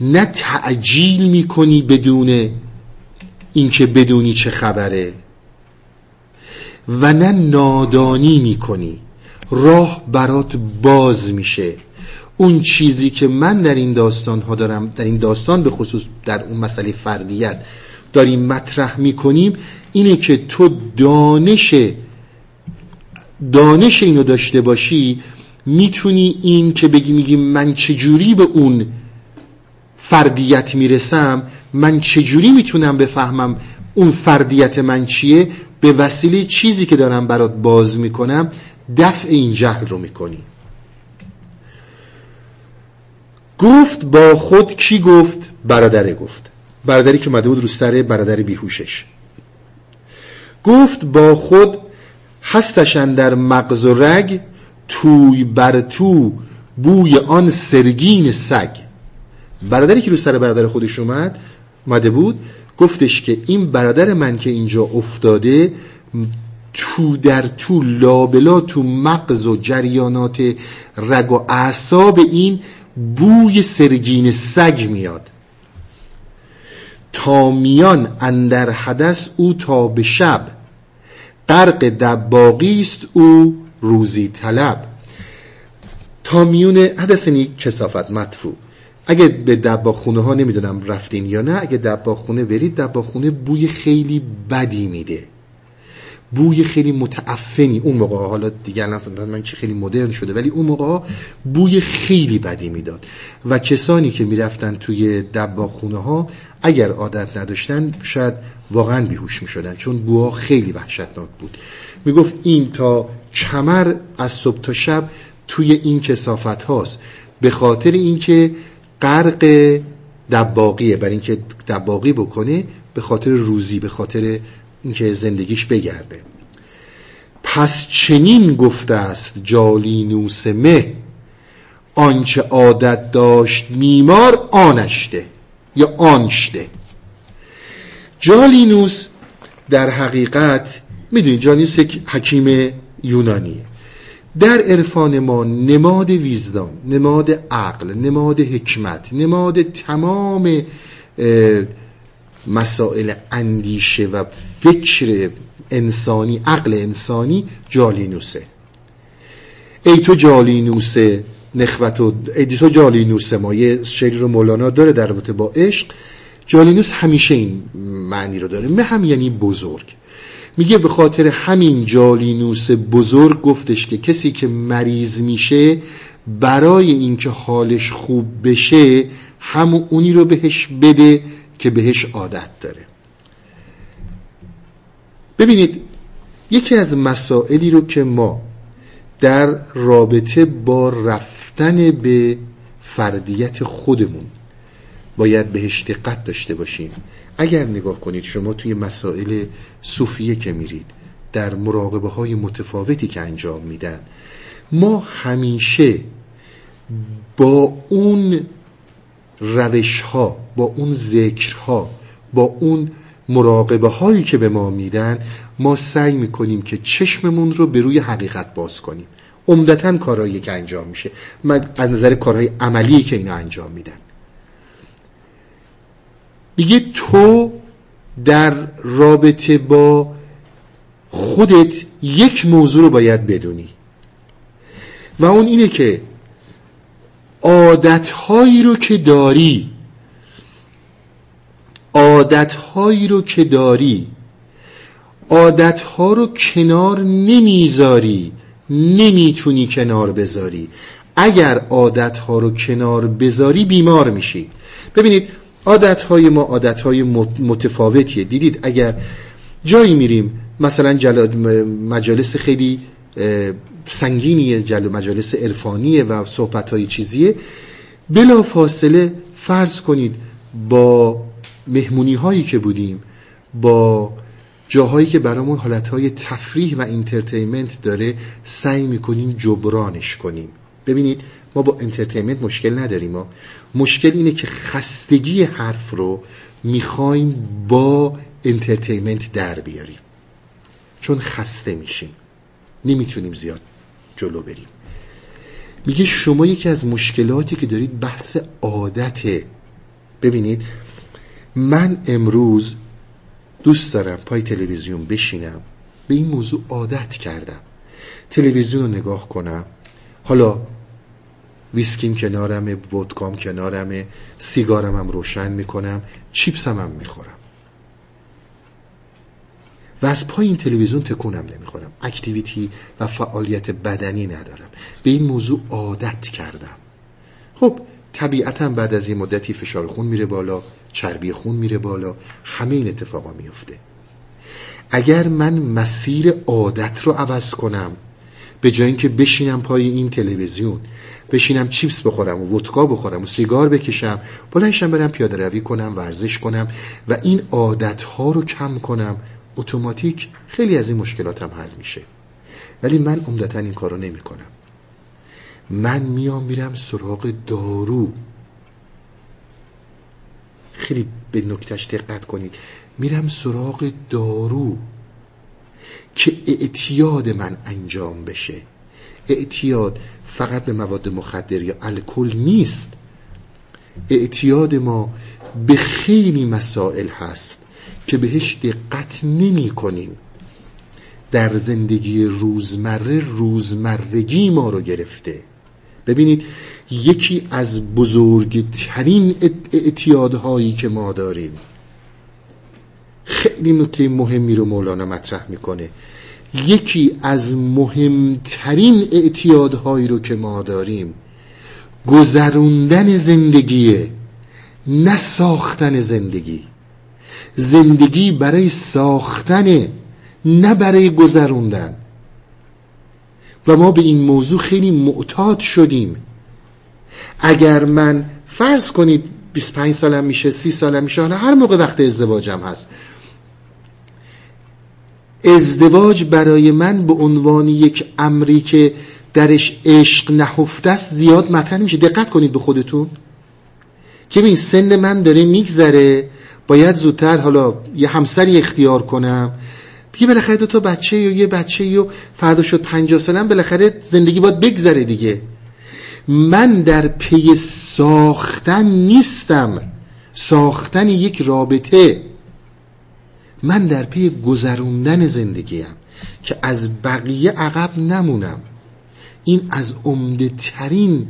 نه تعجیل می‌کنی بدون اینکه بدونی چه خبره و نه نادانی می‌کنی. راه برات باز میشه. اون چیزی که من در این داستان ها دارم در این داستان به خصوص در اون مسئله فردیت داریم مطرح می‌کنیم اینه که تو دانش دانش اینو داشته باشی می‌تونی این که بگی میگی من چجوری به اون فردیت می‌رسم من چجوری می‌تونم بفهمم اون فردیت من چیه؟ به وسیله چیزی که دارم برات باز می‌کنم دفع این جهل رو می‌کنی. گفت با خود کی گفت؟ برادره گفت. برادری که مده بود رو سر برادر بیهوشش. گفت با خود هستشن در مغز و رگ توی بر تو بوی آن سرگین سگ. برادری که رو سر برادر خودش اومد مده بود گفتش که این برادر من که اینجا افتاده تو در تو لابلا تو مغز و جریانات رگ و اعصاب این بوی سرگین سگ میاد. تا میان اندر حدث او تا به شب. غرق دباقی است او روزی طلب. تا میون حدث یعنی کسافت مدفوع. اگه به دباخونه ها نمی‌دونم رفتین یا نه اگه دباخونه برید دباخونه بوی خیلی بدی میده. بوی خیلی متعفنی. اون موقع حالا دیگر من چه خیلی مدرن شده ولی اون موقع بوی خیلی بدی می‌داد. و کسانی که می‌رفتن توی دباخونه ها اگر عادت نداشتن شاید واقعا بیهوش می‌شدن چون بوها خیلی وحشتناک بود. می‌گفت این تا کمر از صبح تا شب توی این کسافت هاست. به خاطر اینکه غرق دباقیه برای اینکه دباقی بکنه به خاطر روزی به خاطر اینکه زندگیش بگرده. پس چنین گفته است جالینوس مه آنچه عادت داشت میمار آنشته یا آنشته. جالینوس در حقیقت می‌دونید جالینوس یک حکیم یونانیه. در عرفان ما نماد ویزدان نماد عقل نماد حکمت نماد تمام مسائل اندیشه و فکر انسانی عقل انسانی جالینوسه. ای تو جالینوسه نخوت و ای تو جالینوسه ما یه شعری رو مولانا داره در رابطه با عشق. جالینوس همیشه این معنی رو داره. مه هم یعنی بزرگ. میگه به خاطر همین جالینوس بزرگ گفتش که کسی که مریض میشه برای اینکه حالش خوب بشه همون اونی رو بهش بده که بهش عادت داره. ببینید یکی از مسائلی رو که ما در رابطه با رفتن به فردیت خودمون باید بهش دقت داشته باشیم. اگر نگاه کنید شما توی مسائل صوفیه که میرید در مراقبه های متفاوتی که انجام میدن ما همیشه با اون روش ها با اون ذکر ها با اون مراقبه هایی که به ما میدن ما سعی می‌کنیم که چشممون رو به روی حقیقت باز کنیم. عمدتا کارهایی که انجام میشه. من از نظر کارهای عملی که اینا انجام میدن. میگه تو در رابطه با خودت یک موضوع رو باید بدونی. و اون اینه که عادتهایی رو که داری عادتهایی رو که داری عادتها رو کنار نمی‌ذاری نمی‌تونی کنار بذاری. اگر عادتها رو کنار بذاری بیمار میشی. ببینید عادتهای ما عادتهای متفاوتیه. دیدید اگر جایی میریم مثلا مجالس خیلی سنگینیه جلو مجالس عرفانیه و صحبت های چیزیه. بلا فاصله فرض کنید با مهمونی هایی که بودیم با جاهایی که برامون حالتهای تفریح و انترتینمنت داره سعی می‌کنیم جبرانش کنیم. ببینید ما با entertainment مشکل نداریم ما مشکل اینه که خستگی حرف رو می‌خوایم با انترتینمنت در بیاریم. چون خسته میشیم. نمی‌تونیم زیاد جلو بریم. میگه شما یکی از مشکلاتی که دارید بحث عادته ببینید من امروز دوست دارم پای تلویزیون بشینم به این موضوع عادت کردم. تلویزیون رو نگاه کنم. حالا ویسکیم کنارمه ودکام کنارمه سیگارم هم روشن می‌کنم چیپسم هم می‌خورم. و از پای این تلویزیون تکونم نمی‌خورم. اکتیویتی و فعالیت بدنی ندارم. به این موضوع عادت کردم. خب طبیعتا بعد از این مدتی فشار خون میره بالا چربی خون میره بالا همه این اتفاقا میفته اگر من مسیر عادت رو عوض کنم به جای اینکه بشینم پای این تلویزیون بشینم چیپس بخورم و ودکا بخورم و سیگار بکشم بلنشم برم پیاده روی کنم ورزش کنم و این عادت ها رو کم کنم اتوماتیک خیلی از این مشکلاتم حل میشه. ولی من عمدتا این کارو نمی کنم من میام میرم سراغ دارو. خیلی به نکتش دقت کنید. میرم سراغ دارو. که اعتیاد من انجام بشه. اعتیاد فقط به مواد مخدر یا الکل نیست. اعتیاد ما به خیلی مسائل هست که بهش دقت نمی کنیم. در زندگی روزمره روزمرگی ما رو گرفته. ببینید یکی از بزرگترین اعتیادهایی که ما داریم خیلی نکته مهمی رو مولانا مطرح می‌کنه. یکی از مهمترین اعتیادهایی رو که ما داریم گذروندن زندگیه نه ساختن زندگی. زندگی برای ساختن نه برای گذروندن. و ما به این موضوع خیلی معتاد شدیم. اگر من فرض کنید 25 سالم میشه 30 سالم میشه حالا هر موقع وقت ازدواجم هست. ازدواج برای من به عنوان یک امری که درش عشق نهفته است زیاد مطرح میشه دقت کنید به خودتون. که این سن من داره میگذره. باید زودتر حالا یه همسری اختیار کنم. دیگه بالاخره دو تا بچه یا یه بچه یا فردا شد پنجاه سالم بالاخره زندگی باید بگذره دیگه. من در پی ساختن نیستم. ساختن یک رابطه. من در پی گذروندن زندگیم که از بقیه عقب نمونم. این از عمده ترین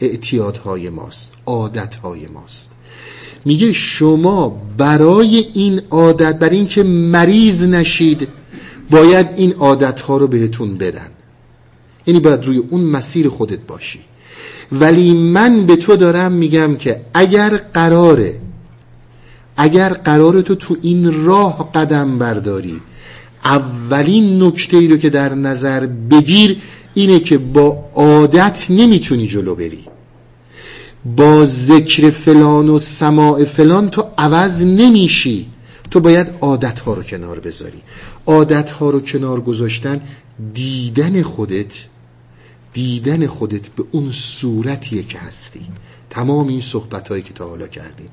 اعتیادهای ماست عادتهای ماست. میگه شما برای این عادت برای اینکه مریض نشید باید این عادتها رو بهتون بدن. یعنی باید روی اون مسیر خودت باشی. ولی من به تو دارم میگم که اگر قراره اگر قرار تو تو این راه قدم برداری اولین نکته ای رو که در نظر بگیر اینه که با عادت نمی‌تونی جلو بری. با ذکر فلان و سماع فلان تو عوض نمیشی. تو باید عادت ها رو کنار بذاری. عادت ها رو کنار گذاشتن دیدن خودت دیدن خودت به اون صورتیه که هستی. تمام این صحبت هایی که تا حالا کردیم.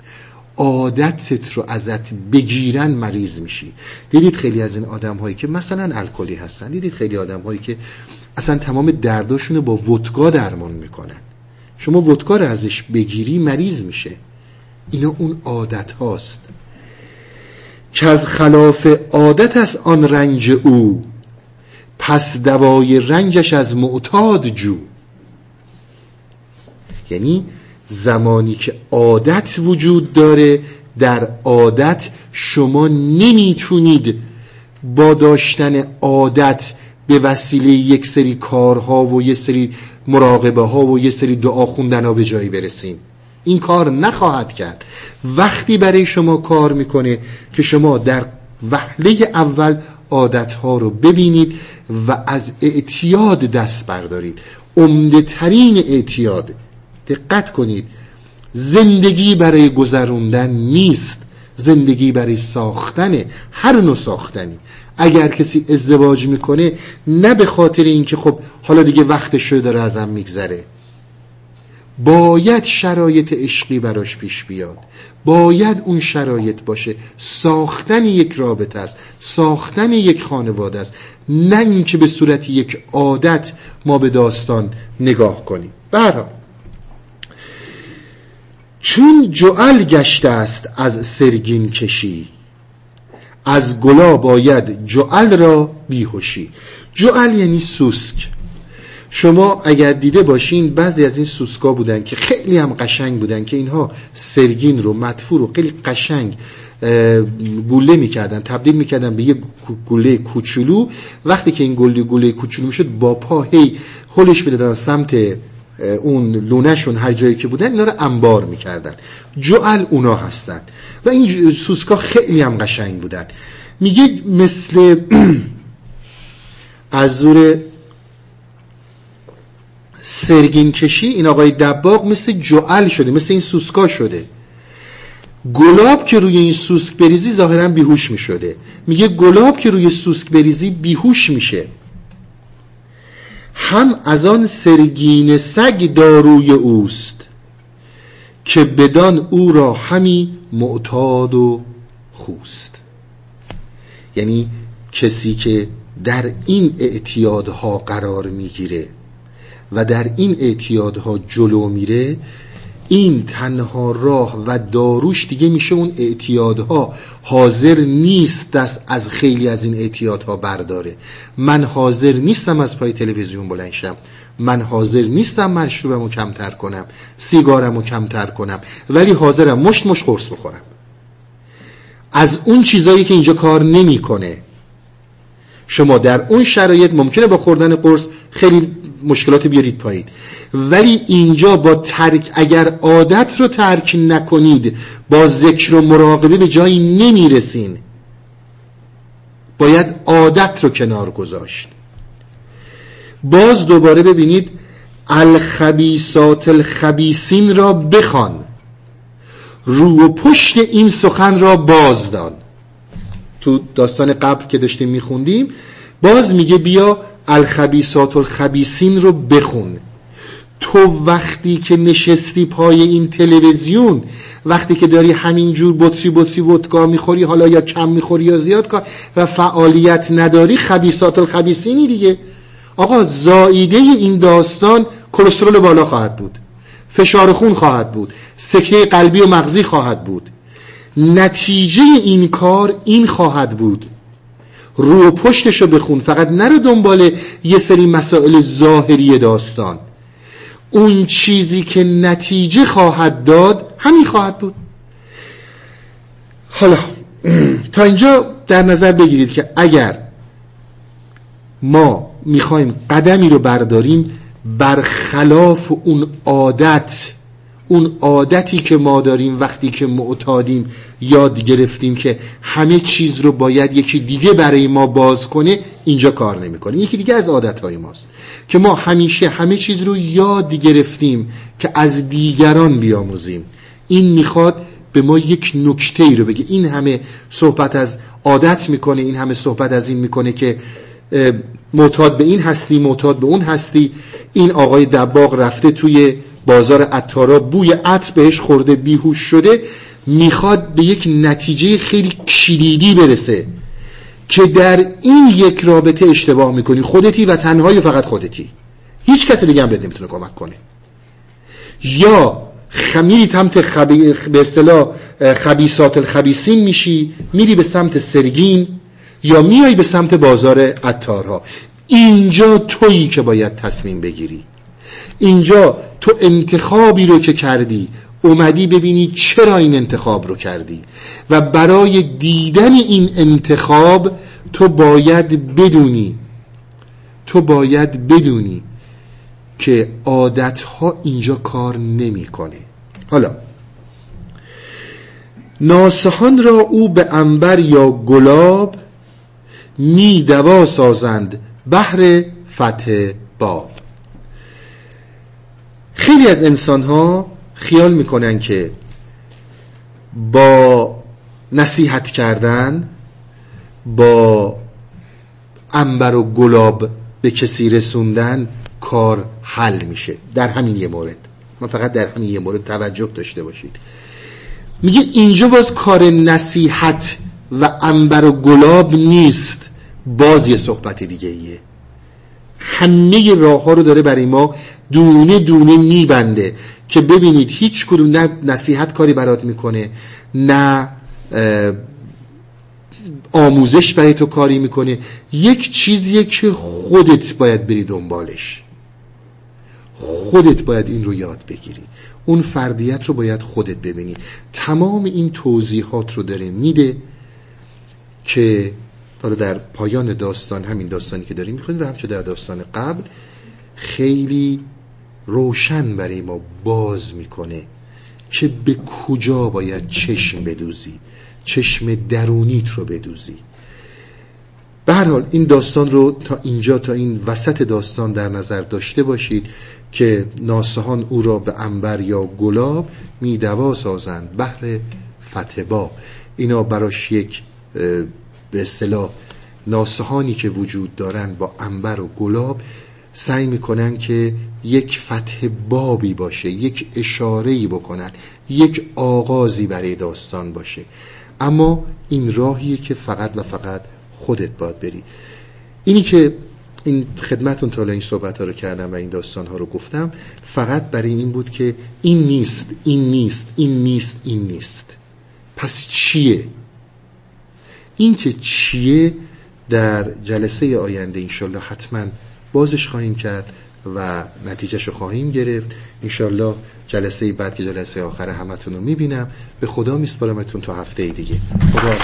عادتت رو ازت بگیرن مریض میشی. دیدید خیلی از این آدم هایی که مثلا الکلی هستن. دیدید خیلی آدم هایی که اصلا تمام درداشون با ودکا درمان می‌کنن. شما ودکا رو ازش بگیری مریض میشه. اینا اون عادت هاست که از خلاف عادت است آن رنج او پس دوای رنجش از معتاد جو. یعنی زمانی که عادت وجود داره در عادت شما نمی‌تونید با داشتن عادت به وسیله یک سری کارها و یک سری مراقبه ها و یک سری دعا خوندن ها به جایی برسین. این کار نخواهد کرد. وقتی برای شما کار می‌کنه که شما در وحله اول عادت ها رو ببینید و از اعتیاد دست بردارید. عمده ترین اعتیاد دقت کنید. زندگی برای گذروندن نیست. زندگی برای ساختنه هر نوع ساختنی. اگر کسی ازدواج می‌کنه نه به خاطر اینکه خب حالا دیگه وقتش شده داره ازم میگذره. باید شرایط عشقی براش پیش بیاد. باید اون شرایط باشه. ساختن یک رابطه است. ساختن یک خانواده است. نه اینکه به صورت یک عادت ما به داستان نگاه کنیم. برای چون جعل گشته است از سرگین کشی از گلا باید جعل را بیهوشی جعل یعنی سوسک. شما اگر دیده باشین بعضی از این سوسکا بودن که خیلی هم قشنگ بودن که اینها سرگین رو مدفور رو خیلی قشنگ گوله می‌کردن تبدیل می‌کردن به یه گوله کوچولو. وقتی که این گوله گوله کوچولو می‌شد با پا هی هلش می‌دادن سمت اون لونهشون هر جایی که بودن اینا رو انبار می‌کردن. جعل اونا هستن. و این سوسکا خیلی هم قشنگ بودن. میگه مثل از زور سرگین کشی این آقای دباغ مثل جعل شده مثل این سوسکا شده. گلاب که روی این سوسک بریزی ظاهرا بیهوش می شده میگه گلاب که روی سوسک بریزی بیهوش میشه. هم از آن سرگین سگ داروی اوست که بدان او را همی معتاد و خوست. یعنی کسی که در این اعتیادها قرار می‌گیره و در این اعتیادها جلو میره این تنها راه و داروش دیگه میشه اون اعتیادها. حاضر نیست دست از خیلی از این اعتیادها برداره. من حاضر نیستم از پای تلویزیون بلنشم من حاضر نیستم مشروبمو کمتر کنم. سیگارمو کمتر کنم. ولی حاضرم مشت مشت قرص بخورم. از اون چیزایی که اینجا کار نمی‌کنه. شما در اون شرایط ممکنه با خوردن قرص خیلی مشکلات بیارید پایین. ولی اینجا با ترک اگر عادت رو ترک نکنید با ذکر و مراقبه به جایی نمی‌رسین. باید عادت رو کنار گذاشت. باز دوباره ببینید الخبیسات الخبیسین را بخوان. رو و پشت این سخن را بازدان تو داستان قبل که داشتیم میخوندیم باز میگه بیا الخبیسات الخبیسین رو بخون. تو وقتی که نشستی پای این تلویزیون وقتی که داری همینجور بطری بطری ودکا می‌خوری حالا یا کم می‌خوری یا زیاد کار و فعالیت نداری خبیسات الخبیسینی دیگه. آقا زاییده این داستان کلسترول بالا خواهد بود فشار خون خواهد بود سکته قلبی و مغزی خواهد بود. نتیجه این کار این خواهد بود. رو پشتشو بخون فقط نرو دنبال یه سری مسائل ظاهری داستان. اون چیزی که نتیجه خواهد داد همین خواهد بود. حالا تا اینجا در نظر بگیرید که اگر ما می‌خوایم قدمی رو برداریم برخلاف اون عادت اون عادتی که ما داریم وقتی که معتادیم یاد گرفتیم که همه چیز رو باید یکی دیگه برای ما باز کنه اینجا کار نمی‌کنه. یکی دیگه از عادتهای ماست که ما همیشه همه چیز رو یاد گرفتیم که از دیگران بیاموزیم. این می‌خواد به ما یک نکته ای رو بگه. این همه صحبت از عادت می‌کنه این همه صحبت از این می‌کنه که معتاد به این هستی معتاد به اون هستی. این آقای دباغ رفته توی بازار عطارا بوی عطر بهش خورده بیهوش شده می‌خواد به یک نتیجه خیلی کلیدی برسه که در این یک رابطه اشتباه می‌کنی خودتی و تنهایی فقط خودتی. هیچ کسی دیگه هم بهت نمی‌تونه کمک کنه. یا خمیری تمت خبی... به اصطلاح خبیسات الخبیسین میشی میری به سمت سرگین یا میای به سمت بازار عطارها اینجا تویی که باید تصمیم بگیری. اینجا تو انتخابی رو که کردی اومدی ببینی چرا این انتخاب رو کردی. و برای دیدن این انتخاب تو باید بدونی تو باید بدونی که عادتها اینجا کار نمی‌کنه. حالا ناسهان را او به انبر یا گلاب می دوا سازند بهر فتح باب. خیلی از انسان ها خیال می‌کنن که با نصیحت کردن با انبر و گلاب به کسی رسوندن کار حل میشه در همین یه مورد. ما فقط در همین یه مورد توجه داشته باشید. میگه اینجا باز کار نصیحت و انبر و گلاب نیست. باز یه صحبت دیگه ایه همه راه ها رو داره برای ما دونه دونه میبنده که ببینید هیچ کدوم نه نصیحت کاری برات می‌کنه نه آموزش برای تو کاری می‌کنه. یک چیزیه که خودت باید بری دنبالش. خودت باید این رو یاد بگیری. اون فردیت رو باید خودت ببینی. تمام این توضیحات رو داره میده که حالا در پایان داستان همین داستانی که داریم می‌خونیم و همچه در داستان قبل. خیلی روشن برای ما باز می‌کنه که به کجا باید چشم بدوزی چشم درونیت رو بدوزی. به هر حال این داستان رو تا اینجا تا این وسط داستان در نظر داشته باشید که ناسهان او را به انبر یا گلاب میدوا سازند. بهر فتبا. اینا براش یک به اصطلاح ناسهانی که وجود دارن با انبر و گلاب سعی می‌کنن که یک فتح بابی باشه یک اشارهی بکنن یک آغازی برای داستان باشه. اما این راهیه که فقط و فقط خودت باید بری. اینی که این خدمتون تا این صحبت ها رو کردم و این داستان ها رو گفتم فقط برای این بود که این نیست این نیست این نیست این نیست. پس چیه؟ این که چیه در جلسه آینده انشالله حتما بازش خواهیم کرد و نتیجهش رو خواهیم گرفت. انشالله جلسه بعد که جلسه آخر همتون رو می‌بینم. به خدا میسپارمتون تا هفته دیگه. خدا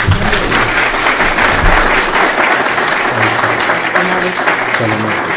سلامت